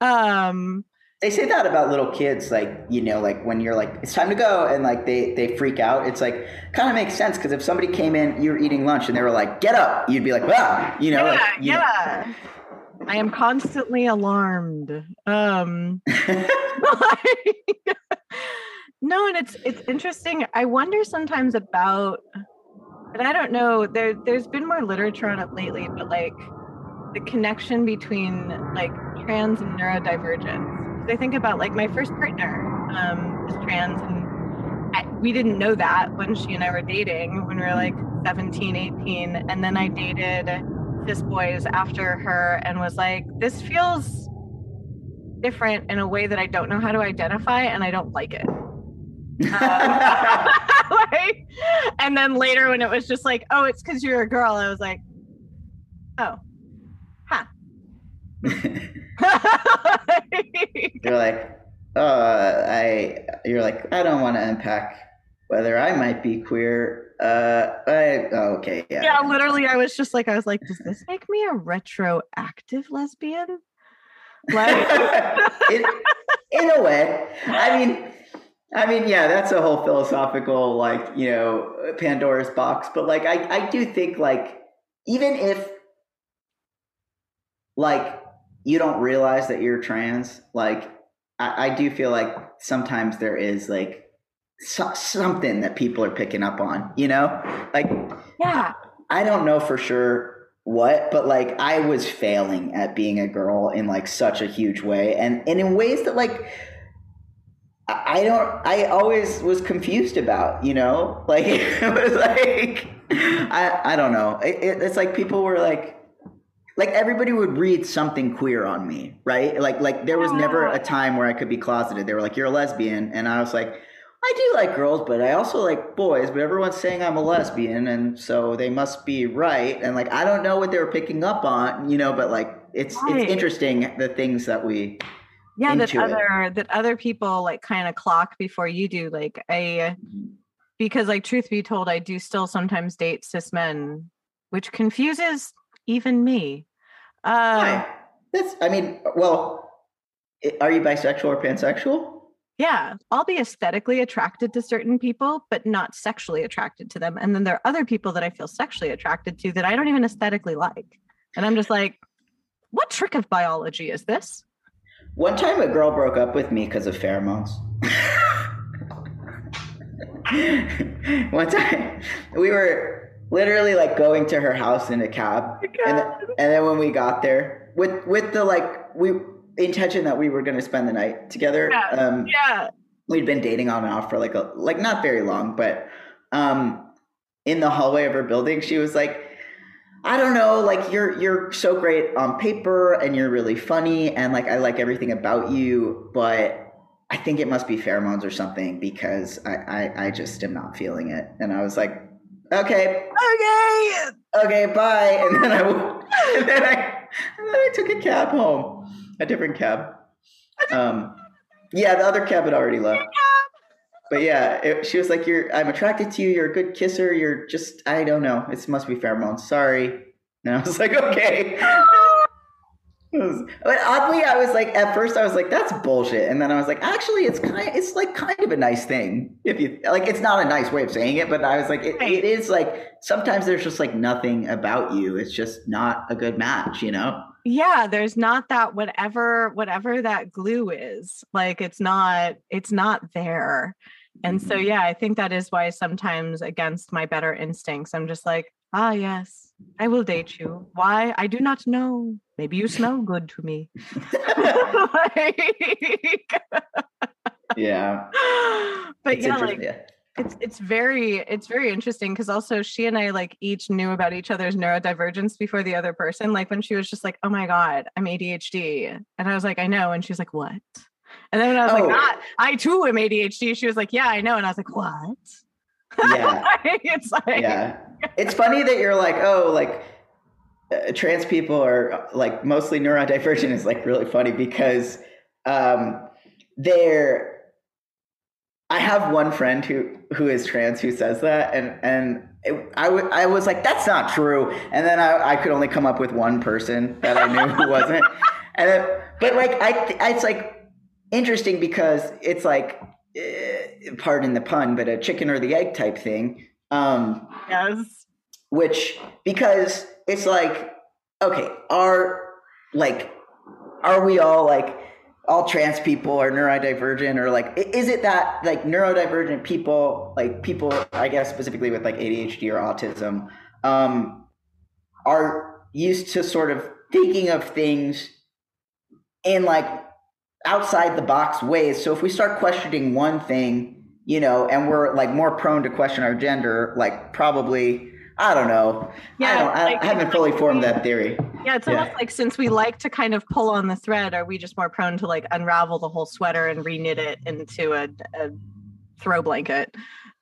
Um They say that about little kids, like, you know, like when you're like, it's time to go, and like they, they freak out. It's like, kind of makes sense because if somebody came in, you were eating lunch, and they were like, get up, you'd be like, ah, you know, yeah, like, you know. I am constantly alarmed. Um no, and it's it's interesting. I wonder sometimes about and I don't know, there there's been more literature on it lately, but like the connection between like trans and neurodivergence. I think about like my first partner um is trans and I, we didn't know that when she and I were dating when we were like 17, 18. And then I dated cis boys after her and was like, this feels different in a way that I don't know how to identify and I don't like it. Um, like, and then later when it was just like, oh, it's because you're a girl, I was like, oh. you're like, uh, I, you're like, I don't want to unpack whether I might be queer. Uh, I, oh, okay, yeah. yeah, literally, I was just like, I was like, does this make me a retroactive lesbian? Like, in, in a way, I mean, I mean, yeah, that's a whole philosophical, like, you know, Pandora's box. But like, I, I do think, like, even if, like, you don't realize that you're trans, like, I, I do feel like sometimes there is like so, something that people are picking up on, you know, like yeah, I don't know for sure what, but like I was failing at being a girl in like such a huge way, and and in ways that like I don't. I always was confused about, you know, like it was like I I don't know. It, it, it's like people were like. Like everybody would read something queer on me, right? Like, like there was never a time where I could be closeted. They were like, "You're a lesbian," and I was like, I do like girls, but I also like boys. But everyone's saying I'm a lesbian, and so they must be right. And like, I don't know what they were picking up on, you know. But like, it's Right. it's interesting the things that we. yeah that it. other that other people like kind of clock before you do like i because like truth be told i do still sometimes date cis men which confuses even me um Hi. That's. I mean, well, are you bisexual or pansexual? yeah i'll be aesthetically attracted to certain people but not sexually attracted to them and then there are other people that i feel sexually attracted to that i don't even aesthetically like and i'm just like what trick of biology is this One time, a girl broke up with me because of pheromones. One time, we were literally like going to her house in a cab, and, th- and then when we got there, with with the like we intention that we were going to spend the night together. Yeah. Um, yeah we'd been dating on and off for like a like not very long, but um, in the hallway of her building, she was like. I don't know, like you're you're so great on paper and you're really funny and like I like everything about you, but I think it must be pheromones or something because I, I, I just am not feeling it. And I was like, okay, okay okay, bye. And then I and then I and then I took a cab home, a different cab. Um, yeah, the other cab had already left. But yeah, it, she was like, "You're, I'm attracted to you. You're a good kisser. You're just, I don't know. It must be pheromones. Sorry." And I was like, "Okay." but oddly, I was like, at first, I was like, "That's bullshit," and then I was like, "Actually, it's kind, of, it's like kind of a nice thing. If you like, it's not a nice way of saying it, but I was like, it, it is like sometimes there's just like nothing about you. It's just not a good match, you know." Yeah, there's not that whatever whatever that glue is. Like, it's not it's not there. And so, Mhm. yeah, I think that is why sometimes against my better instincts, I'm just like, ah, yes, I will date you. Why? I do not know. Maybe you smell good to me. like, yeah, but It's yeah, like yeah. it's it's very it's very interesting because also she and I like each knew about each other's neurodivergence before the other person. Like when she was just like, "Oh my god, I'm ADHD," and I was like, "I know," and she's like, "What?" And then I was Oh. like, I, "I too am ADHD." She was like, "Yeah, I know," and I was like, "What?" yeah. it's like, yeah it's funny that you're like oh like trans people are uh, like mostly neurodivergent is like really funny because um they're i have one friend who who is trans who says that and and it, I, w- I was like that's not true. And then I, I could only come up with one person that i knew who wasn't. And it, but like i it's like interesting because it's like eh, pardon the pun but a chicken or the egg type thing um yes, which because it's like okay are like are we all like all trans people are neurodivergent or like is it that like neurodivergent people like people i guess specifically with like adhd or autism um are used to sort of thinking of things in like outside the box ways? So if we start questioning one thing you know and we're like more prone to question our gender like probably i don't know yeah. I, don't, I, like, I haven't fully like formed that theory Yeah, it's Yeah. almost like since we like to kind of pull on the thread, are we just more prone to like unravel the whole sweater and reknit it into a, a throw blanket?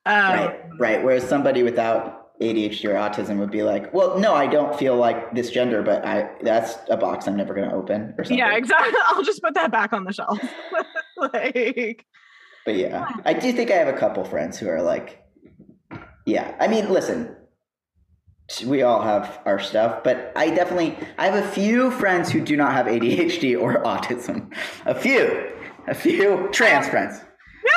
Um, right right whereas somebody without adhd or autism would be like well no i don't feel like this gender but i that's a box i'm never going to open or something Yeah, exactly. I'll just put that back on the shelf. like, but yeah i do think i have a couple friends who are like yeah i mean listen we all have our stuff but i definitely i have a few friends who do not have adhd or autism a few a few trans friends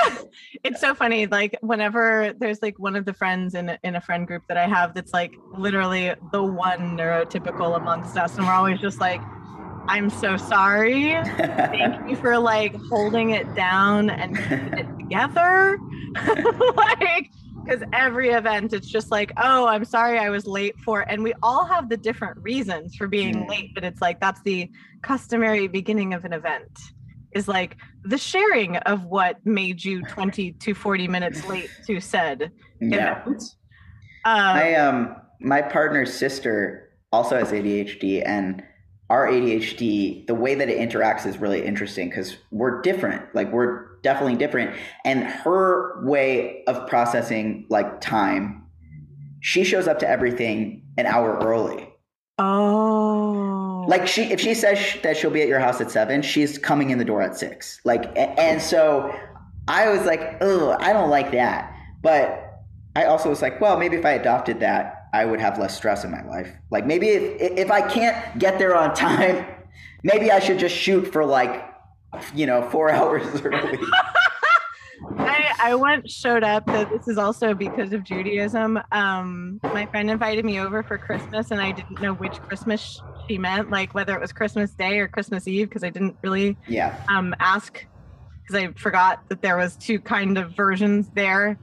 Yeah. it's so funny. Like whenever there's like one of the friends in a, in a friend group that I have that's like literally the one neurotypical amongst us, and we're always just like, "I'm so sorry. Thank you for like holding it down and keeping it together." like because every event it's just like oh i'm sorry i was late for and we all have the different reasons for being Mm. late but it's like that's the customary beginning of an event is like the sharing of what made you 20 to 40 minutes late to said yeah event um, My um my partner's sister also has ADHD and our ADHD, the way that it interacts is really interesting because we're different. Like we're definitely different. And her way of processing like time, she shows up to everything an hour early. oh Like she, if she says sh- that she'll be at your house at seven, she's coming in the door at six. Like, a- and so I was like, oh, I don't like that. But I also was like, well, maybe if I adopted that, I would have less stress in my life. Like maybe if if I can't get there on time, maybe I should just shoot for like, you know, four hours early. I, I once showed up that this is also because of Judaism. Um, my friend invited me over for Christmas, and I didn't know which Christmas she meant, like whether it was Christmas Day or Christmas Eve, because I didn't really yeah, um, ask because I forgot that there was two kind of versions there,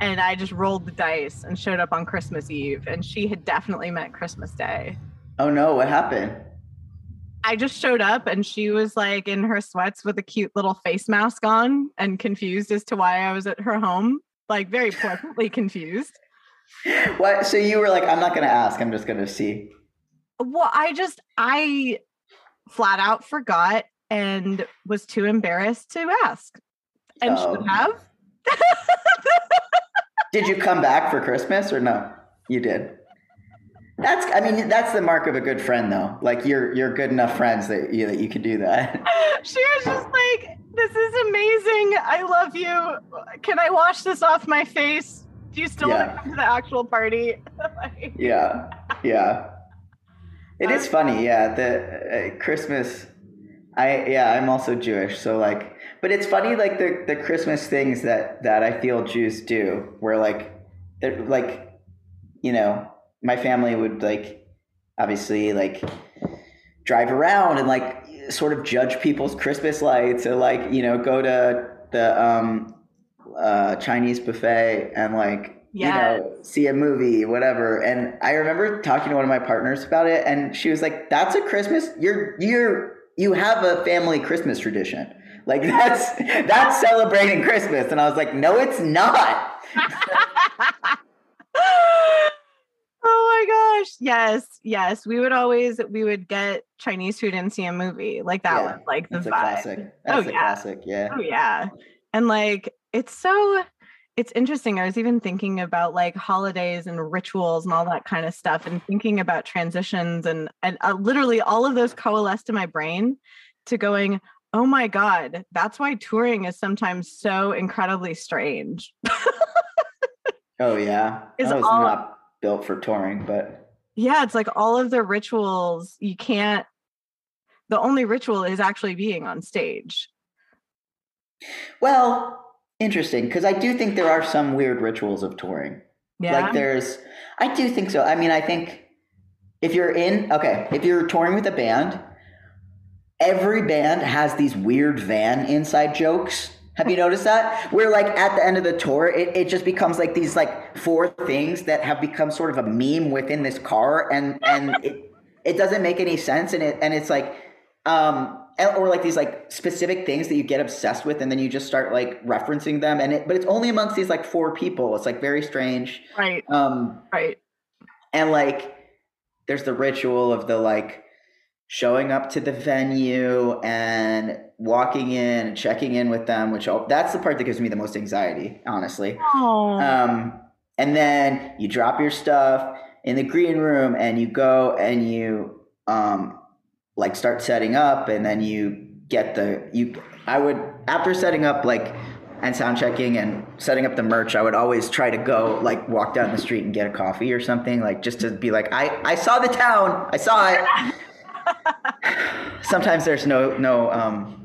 and I just rolled the dice and showed up on Christmas Eve, and she had definitely meant Christmas Day. Oh no, what happened? I just showed up and she was like in her sweats with a cute little face mask on and confused as to why I was at her home, like very pleasantly confused. What? So you were like, I'm not gonna ask. I'm just gonna see. Well, I just, I flat out forgot and was too embarrassed to ask and Oh. should have. Did you come back for Christmas or no? You did. That's I mean that's the mark of a good friend though. Like you're you're good enough friends that you that you can do that. she was just like, This is amazing. I love you. Can I wash this off my face? Do you still want to come to the actual party? Like- Yeah. Yeah. It is funny, yeah. The uh, Christmas, I yeah, I'm also Jewish, so like, but it's funny like the the Christmas things that that I feel Jews do, where like they're like, you know, my family would like, obviously like, drive around and like sort of judge people's Christmas lights, or like you know go to the um uh Chinese buffet and like Yeah. you know, see a movie, whatever. And I remember talking to one of my partners about it, and she was like, "That's a Christmas. You're you're you have a family Christmas tradition. Like that's that's celebrating Christmas." And I was like, "No, it's not." oh my gosh. Yes. Yes. We would always we would get Chinese food and see a movie. Like that Yeah, was like the That's a vibe. classic. That's Oh, a yeah. classic. Yeah. Oh yeah. And like it's so it's interesting. I was even thinking about like holidays and rituals and all that kind of stuff and thinking about transitions and and uh, literally all of those coalesced in my brain to going, "Oh my god, that's why touring is sometimes so incredibly strange." Oh yeah. Is all- not built for touring, but yeah, it's like all of the rituals you can't the only ritual is actually being on stage. well, interesting because I do think there are some weird rituals of touring. Yeah. Like there's, I do think so. I mean, I think if you're in, okay, if you're touring with a band, every band has these weird van inside jokes. Have you noticed that? Where like at the end of the tour, it, it just becomes like these like four things that have become sort of a meme within this car, and and it it doesn't make any sense, and it and it's like um or like these like specific things that you get obsessed with, and then you just start like referencing them, and it but it's only amongst these like four people. It's like very strange. right, Um, right. and like there's the ritual of the like showing up to the venue and walking in and checking in with them which all, that's the part that gives me the most anxiety honestly. Um, and then you drop your stuff in the green room and you go and you um, like start setting up and then you get the you i would after setting up like and sound checking and setting up the merch i would always try to go like walk down the street and get a coffee or something like just to be like i i saw the town. I saw it sometimes there's no no um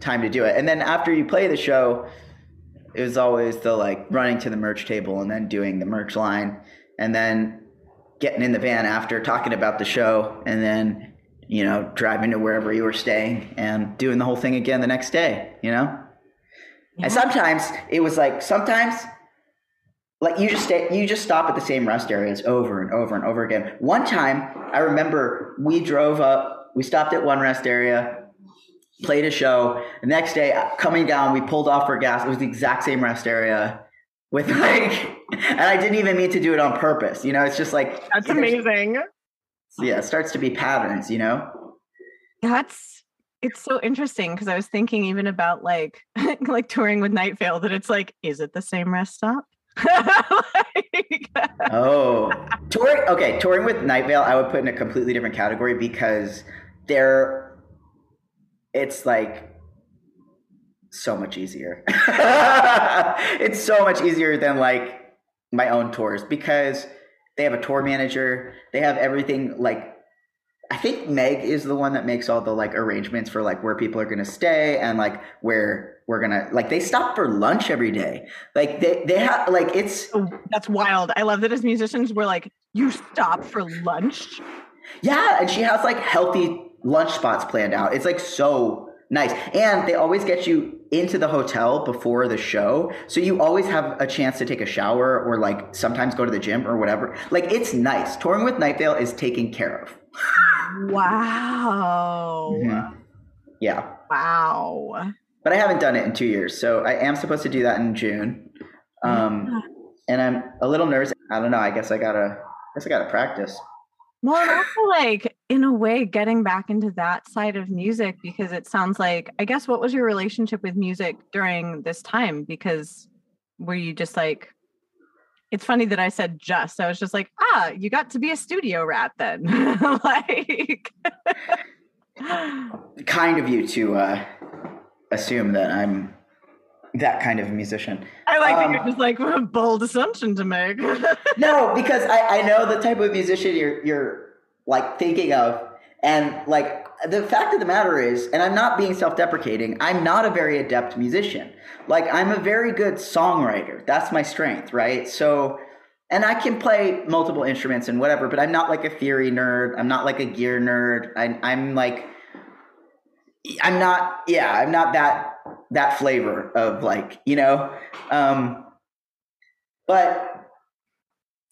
time to do it. And then after you play the show it was always the like running to the merch table and then doing the merch line and then getting in the van after talking about the show and then you know driving to wherever you were staying and doing the whole thing again the next day you know? And sometimes it was like sometimes like you just stay you just stop at the same rest areas over and over and over again. One time i remember we drove up we stopped at one rest area played a show. The next day coming down we pulled off for gas. It was the exact same rest area with like and i didn't even mean to do it on purpose. You know it's just like That's amazing. yeah it starts to be patterns you know? That's it's so interesting because I was thinking even about like like touring with Night Vale that it's like, is it the same rest stop? Like- Oh, touring. Okay, touring with Night Vale, I would put in a completely different category because they're. It's like so much easier. it's so much easier than like my own tours because they have a tour manager. They have everything like. I think Meg is the one that makes all the like arrangements for like where people are gonna stay and like where we're gonna like they stop for lunch every day. Like they they have like it's Oh, that's wild. I love that as musicians we're like, you stop for lunch. Yeah, and she has like healthy lunch spots planned out. It's like so nice. And they always get you into the hotel before the show. So you always have a chance to take a shower or like sometimes go to the gym or whatever. Like it's nice. Touring with Night Vale is taken care of. Wow. Mhm. Yeah. Wow. But I haven't done it in two years. So I am supposed to do that in June. Um, and I'm a little nervous. I don't know. I guess I gotta, I guess I gotta practice. Well, and also like in a way getting back into that side of music because it sounds like I guess what was your relationship with music during this time? Because were you just like it's funny that I said just. I was just like, ah, you got to be a studio rat then. like Kind of you to uh, assume that I'm that kind of a musician. I like that Um, you're just like a bold assumption to make. No, because I, I know the type of musician you're you're like thinking of and like the fact of the matter is, and I'm not being self deprecating, I'm not a very adept musician. Like, I'm a very good songwriter. That's my strength, right? So, and I can play multiple instruments and whatever, but I'm not like a theory nerd. I'm not like a gear nerd. I, I'm like, I'm not, yeah, I'm not that, that flavor of like, you know, um, but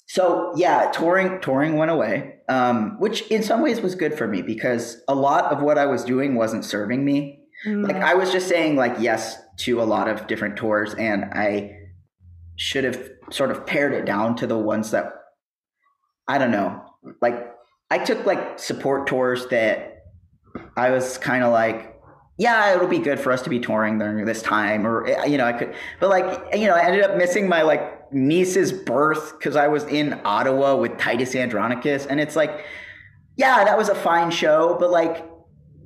so yeah, touring touring went away, um, which in some ways was good for me because a lot of what I was doing wasn't serving me. Mm. Like I was just saying like yes to a lot of different tours, and I should have sort of pared it down to the ones that I don't know. Like I took like support tours that I was kind of like yeah, it'll be good for us to be touring during this time, or you know, I could, but like, you know, I ended up missing my like niece's birth because I was in Ottawa with Titus Andronicus, and it's like, yeah, that was a fine show, but like,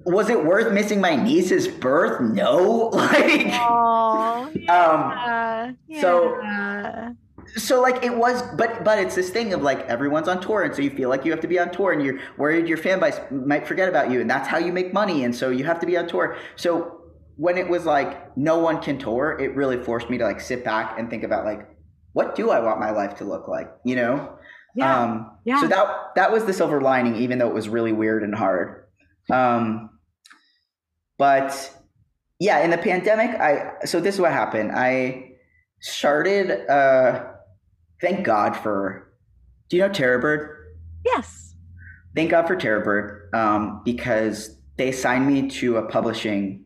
was it worth missing my niece's birth? No, like, Aww, yeah, um, yeah. so so like it was but but it's this thing of like everyone's on tour and so you feel like you have to be on tour and you're worried your fan base might forget about you and that's how you make money and so you have to be on tour so when it was like no one can tour it really forced me to like sit back and think about like what do i want my life to look like you know yeah. um yeah. so that that was the silver lining even though it was really weird and hard um but yeah in the pandemic i so this is what happened i started uh thank God for. Do you know Terrorbird? Yes. Thank God for Terrorbird um, because they signed me to a publishing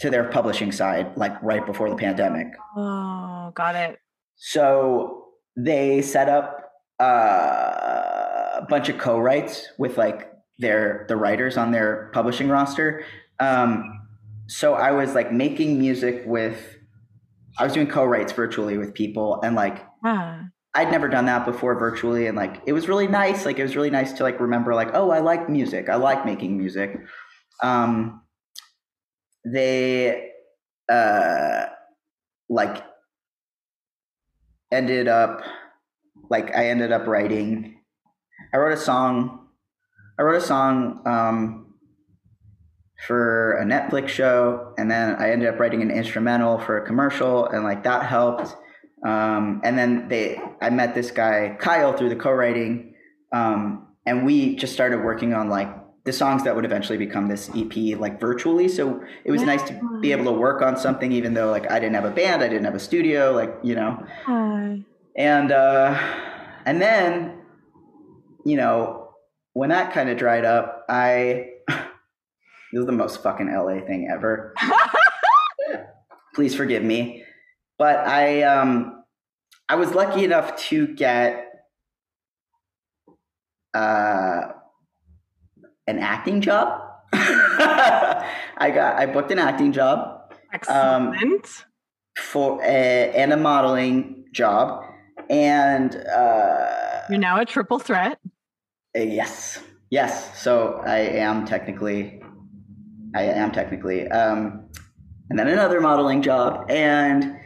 to their publishing side like right before the pandemic. Oh, got it. So they set up uh, a bunch of co-writes with like their the writers on their publishing roster. Um, so I was like making music with I was doing co-writes virtually with people and like uh. I'd never done that before virtually and like it was really nice. Like it was really nice to like remember like, oh, I like music. I like making music. Um they uh like ended up like I ended up writing I wrote a song I wrote a song um for a Netflix show, and then I ended up writing an instrumental for a commercial, and like that helped. Um, and then they, I met this guy Kyle through the co-writing, um, and we just started working on like the songs that would eventually become this EP, like virtually. So it was yeah. nice to be able to work on something, even though like I didn't have a band, I didn't have a studio, like you know. And uh, and then, you know, when that kind of dried up, I this is the most fucking LA thing ever. Please forgive me. But I um I was lucky enough to get uh an acting job. I got I booked an acting job. Um, Excellent. Um, for a, and a modeling job and uh you're now a triple threat. Uh, yes. Yes. So I am technically I am technically. Um, and then another modeling job, and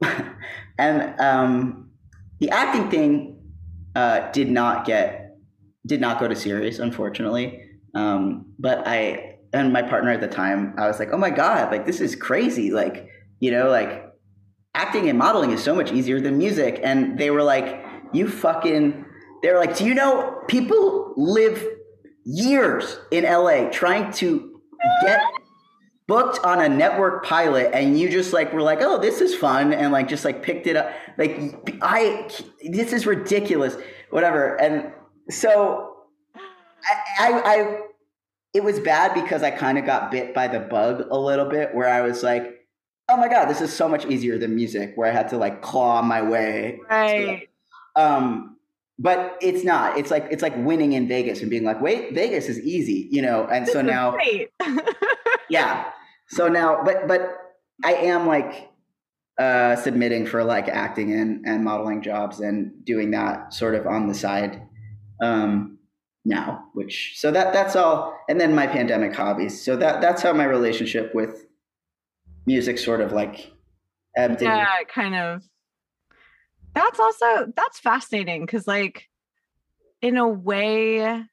and um, the acting thing uh, did not get did not go to series, unfortunately. Um, but I and my partner at the time, I was like, oh my god, like this is crazy, like you know, like acting and modeling is so much easier than music, and they were like, you fucking. They're like, do you know people live years in LA trying to get booked on a network pilot and you just like were like oh this is fun and like just like picked it up. Like i this is ridiculous whatever. And so i, I it was bad because i kind of got bit by the bug a little bit where i was like oh my god this is so much easier than music where i had to like claw my way right. um but it's not. It's like it's like winning in vegas and being like wait vegas is easy you know? And this so now yeah. So now but but i am like uh submitting for like acting and and modeling jobs and doing that sort of on the side. Um now which so that that's all and then my pandemic hobbies so that that's how my relationship with music sort of like ebbed yeah kind of that's also that's fascinating because like in a way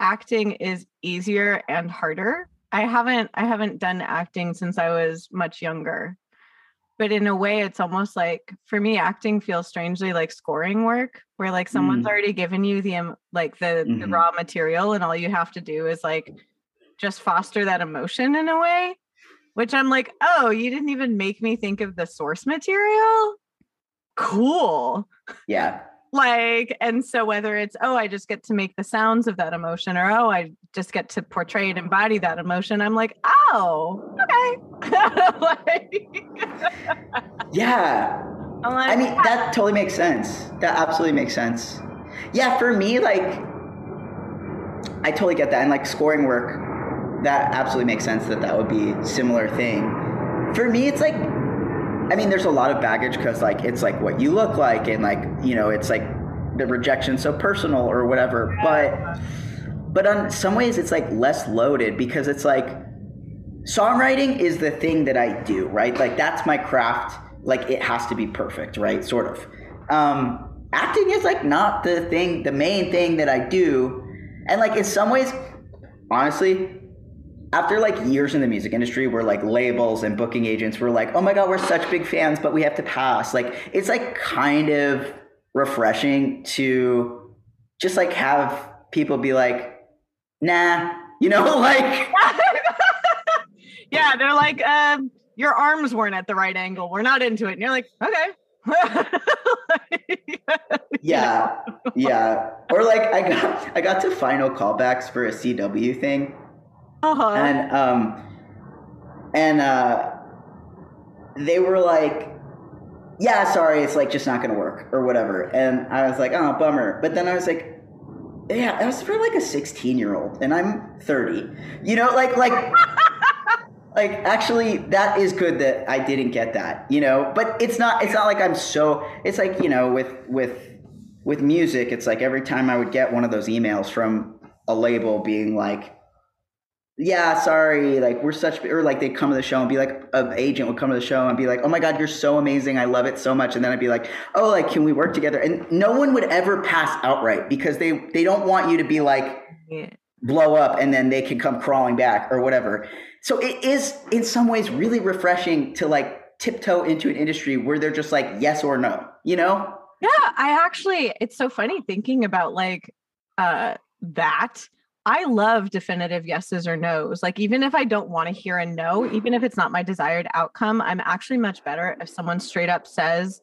acting is easier and harder. I haven't I haven't done acting since I was much younger. But in a way it's almost like for me acting feels strangely like scoring work where like someone's Mm. already given you the like the, the Mhm. raw material and all you have to do is like just foster that emotion in a way which I'm like, "Oh, you didn't even make me think of the source material?" Cool Yeah. Like and so whether it's oh i just get to make the sounds of that emotion or oh i just get to portray and embody that emotion i'm like oh okay like, Yeah. Like, I mean, that totally makes sense. That absolutely makes sense. Yeah, for me, like, I totally get that. And like scoring work, that absolutely makes sense that that would be a similar thing. For me, it's like, I mean, there's a lot of baggage because like it's like what you look like and like you know it's like the rejection so personal or whatever. But but on some ways it's like less loaded because it's like songwriting is the thing that I do, right? Like that's my craft. Like it has to be perfect, right? Sort of. Um, acting is like not the thing, the main thing that I do. And like in some ways, honestly, after like years in the music industry where like labels and booking agents were like, oh my God, we're such big fans, but we have to pass. Like it's like kind of refreshing to just like have people be like, nah, you know, like yeah they're like um your arms weren't at the right angle. We're not into it. And you're like okay. Yeah yeah. Or like i got i got to final callbacks for a cw thing uh-huh. and um and uh they were like yeah sorry it's like just not gonna work or whatever. And i was like oh bummer. But then i was like yeah that was for like a 16 year old and i'm 30 you know like like like actually that is good that i didn't get that you know? But it's not it's not like i'm so it's like you know with with with music it's like every time i would get one of those emails from a label being like yeah sorry like we're such or like they'd come to the show and be like an agent would come to the show and be like oh my god you're so amazing i love it so much and then i'd be like oh like can we work together and no one would ever pass outright because they they don't want you to be like Yeah. blow up and then they can come crawling back or whatever. So it is in some ways really refreshing to like tiptoe into an industry where they're just like yes or no, you know? Yeah, I actually it's so funny thinking about like uh that. I love definitive yeses or nos. Like even if I don't want to hear a no, even if it's not my desired outcome, I'm actually much better if someone straight up says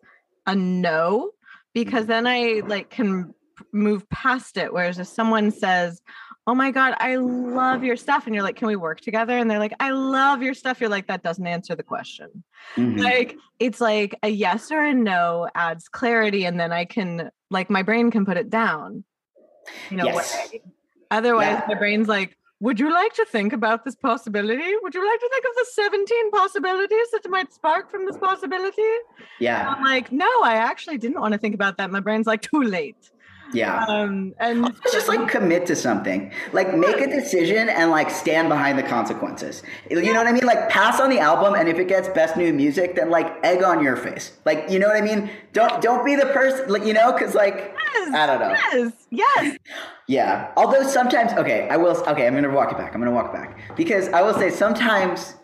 a no because then I like can move past it whereas if someone says, "Oh my god, I love your stuff." and you're like, "Can we work together?" and they're like, "I love your stuff." You're like, "That doesn't answer the question." Mhm. like it's like a yes or a no adds clarity and then i can like my brain can put it down you know Yes. way. Otherwise Yeah. my brain's like would you like to think about this possibility would you like to think of the 17 possibilities that might spark from this possibility Yeah. i'm like no i actually didn't want to think about that my brain's like too late Yeah. um and It's just like commit to something. Like make a decision and like stand behind the consequences. You know what I mean? Like pass on the album and if it gets best new music, then like egg on your face. Like you know what I mean? Don't don't be the person like you know cuz like yes, I don't know. yes yes Yeah. Although sometimes, okay, I will. Okay, I'm gonna walk it back. I'm gonna walk back because I will say sometimes,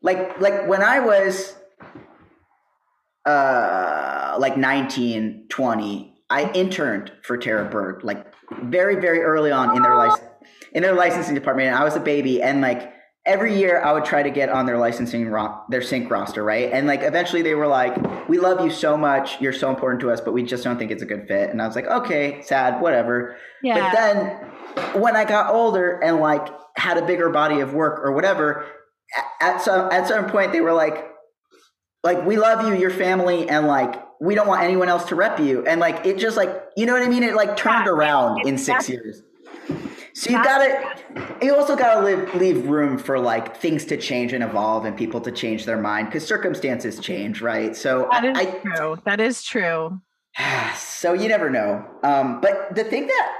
like like when I was, uh, like 19, 20, I interned for Terrorbird like very very early on in their license in their licensing department, and I was a baby, and like every year I would try to get on their licensing ro- their sync roster, right? And like eventually they were like, "We love you so much, you're so important to us, but we just don't think it's a good fit." And I was like, "Okay, sad, whatever." yeah But then when I got older and like had a bigger body of work or whatever, at some at some point they were like, like we love you, your family, and like we don't want anyone else to rep you. And like it just like you know what I mean? It like turned Yeah, around in six years. So you gotta you also gotta leave leave room for like things to change and evolve and people to change their mind because circumstances change, right? So that is I, true that is true so you never know. Um, but the thing that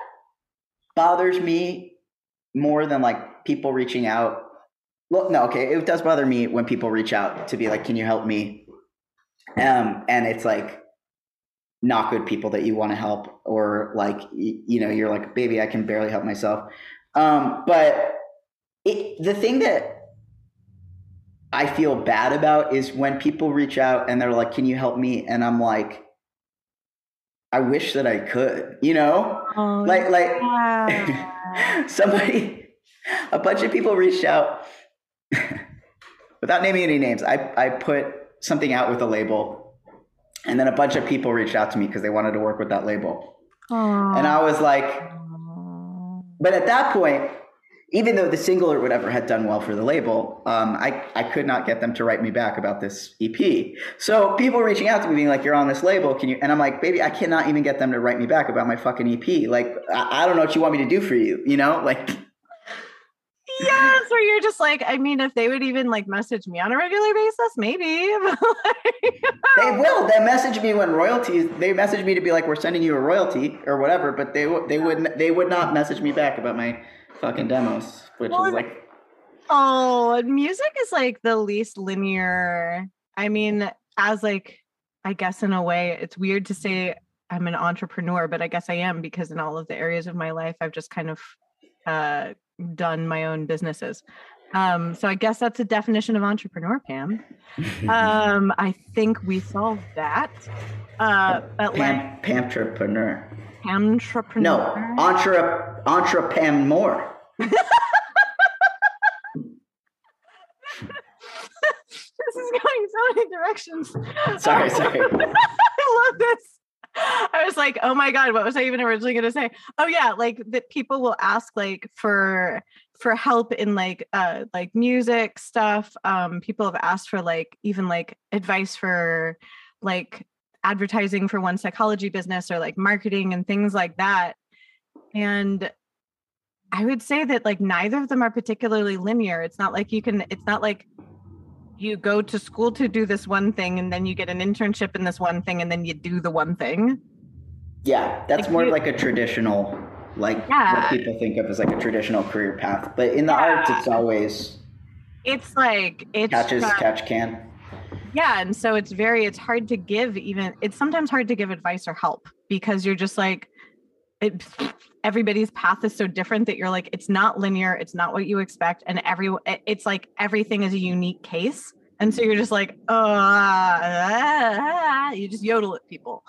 bothers me more than like people reaching out. Well, no, okay, it does bother me when people reach out to be like, "Can you help me?" Um, and it's like, not good people that you want to help, or like you, you know, you're like, baby, I can barely help myself. Um, but it, the thing that I feel bad about is when people reach out and they're like, "Can you help me?" and I'm like, I wish that I could, you know, Oh, like like yeah. somebody, a bunch of people reached out without naming any names. I I put something out with a label, and then a bunch of people reached out to me because they wanted to work with that label, and I was like, but at that point. Even though the single or whatever had done well for the label, um, I, I could not get them to write me back about this EP. So people reaching out to me being like, "You're on this label, can you?" And I'm like, "Baby, I cannot even get them to write me back about my fucking EP. Like, I, I don't know what you want me to do for you. You know, like, yes, or you're just like, I mean, if they would even like message me on a regular basis, maybe. they will. They message me when royalties. They message me to be like, "We're sending you a royalty or whatever," but they they would they would not message me back about my fucking demos, which Well, is like, oh, music is like the least linear. I mean, as like, I guess in a way, it's weird to say I'm an entrepreneur, but I guess I am because in all of the areas of my life, I've just kind of uh, done my own businesses. Um, so I guess that's a definition of entrepreneur, Pam. Um, I think we solved that. Uh, but like Pam, Pamtrepreneur. entrepreneur. No, entre entrepam more. this is going so many directions. Sorry, sorry. I love this. I was like, oh my God, what was I even originally gonna say? Oh yeah, like that people will ask like for for help in like uh like music stuff. Um people have asked for like even like advice for like advertising for one psychology business or like marketing and things like that. And I would say that like neither of them are particularly linear. It's not like you can, it's not like you go to school to do this one thing and then you get an internship in this one thing and then you do the one thing. Yeah, that's Like more you- like a traditional, like Yeah. what people think of as like a traditional career path. But in the Yeah. arts, it's always It's like, it's catches catch can. yeah. And so it's very, it's hard to give even, it's sometimes hard to give advice or help because you're just like, it, everybody's path is so different that you're like, it's not linear. It's not what you expect. And every, it's like everything is a unique case. And so you're just like, uh, you just yodel at people.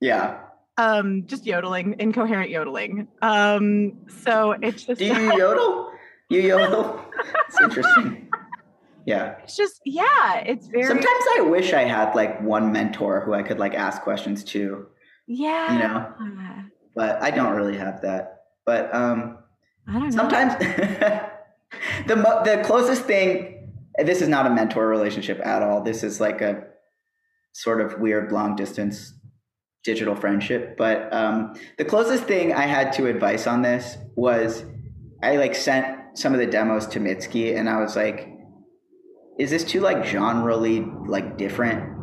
Yeah. um just yodeling incoherent yodeling um so it's just Do you yodel? You yodel? It's interesting. Yeah. it's just yeah it's very Sometimes I wish I had like one mentor who I could like ask questions to, yeah you know, but I don't really have that. But um i don't sometimes the mo- the closest thing. This is not a mentor relationship at all. This is like a sort of weird long distance digital friendship. But um, the closest thing i had to advice on this was i like sent some of the demos to mitski and i was like is this too like generally like different?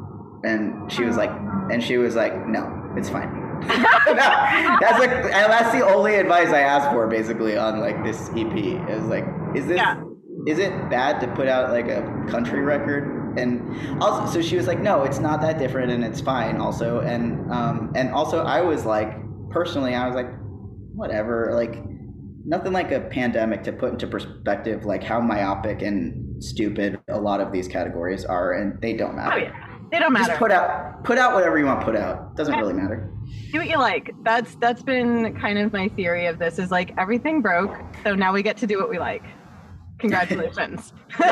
And she was like and she was like no it's fine no, that's like that's the only advice I asked for basically on like this EP is like is this Yeah. is it bad to put out like a country record? And also so she was like no it's not that different and it's fine also. And um and also I was like personally I was like whatever like nothing like a pandemic to put into perspective like how myopic and stupid a lot of these categories are and they don't matter. Oh yeah they don't matter. just put out put out whatever you want to put out. Doesn't really matter. Do what you like. That's that's been kind of my theory of this is like everything broke so now we get to do what we like. Congratulations.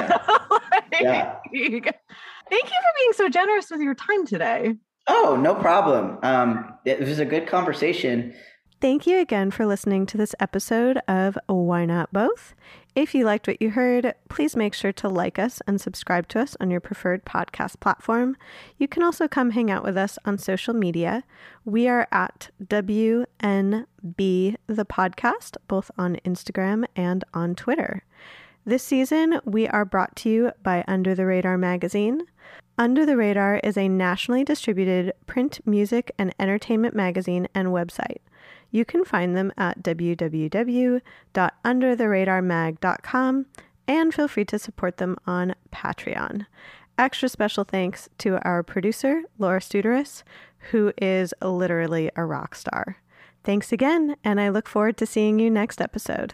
Like, Yeah. thank you for being so generous with your time today. Oh, no problem. Um, it was a good conversation. Thank you again for listening to this episode of Why Not Both. If you liked what you heard, please make sure to like us and subscribe to us on your preferred podcast platform. You can also come hang out with us on social media. We are at WNB the podcast, both on Instagram and on Twitter. This season, we are brought to you by Under the Radar magazine. Under the Radar is a nationally distributed print, music, and entertainment magazine and website. You can find them at www.undertheradarmag.com and feel free to support them on Patreon. extra special thanks to our producer, Laura Studarus, who is literally a rock star. Thanks again, and I look forward to seeing you next episode.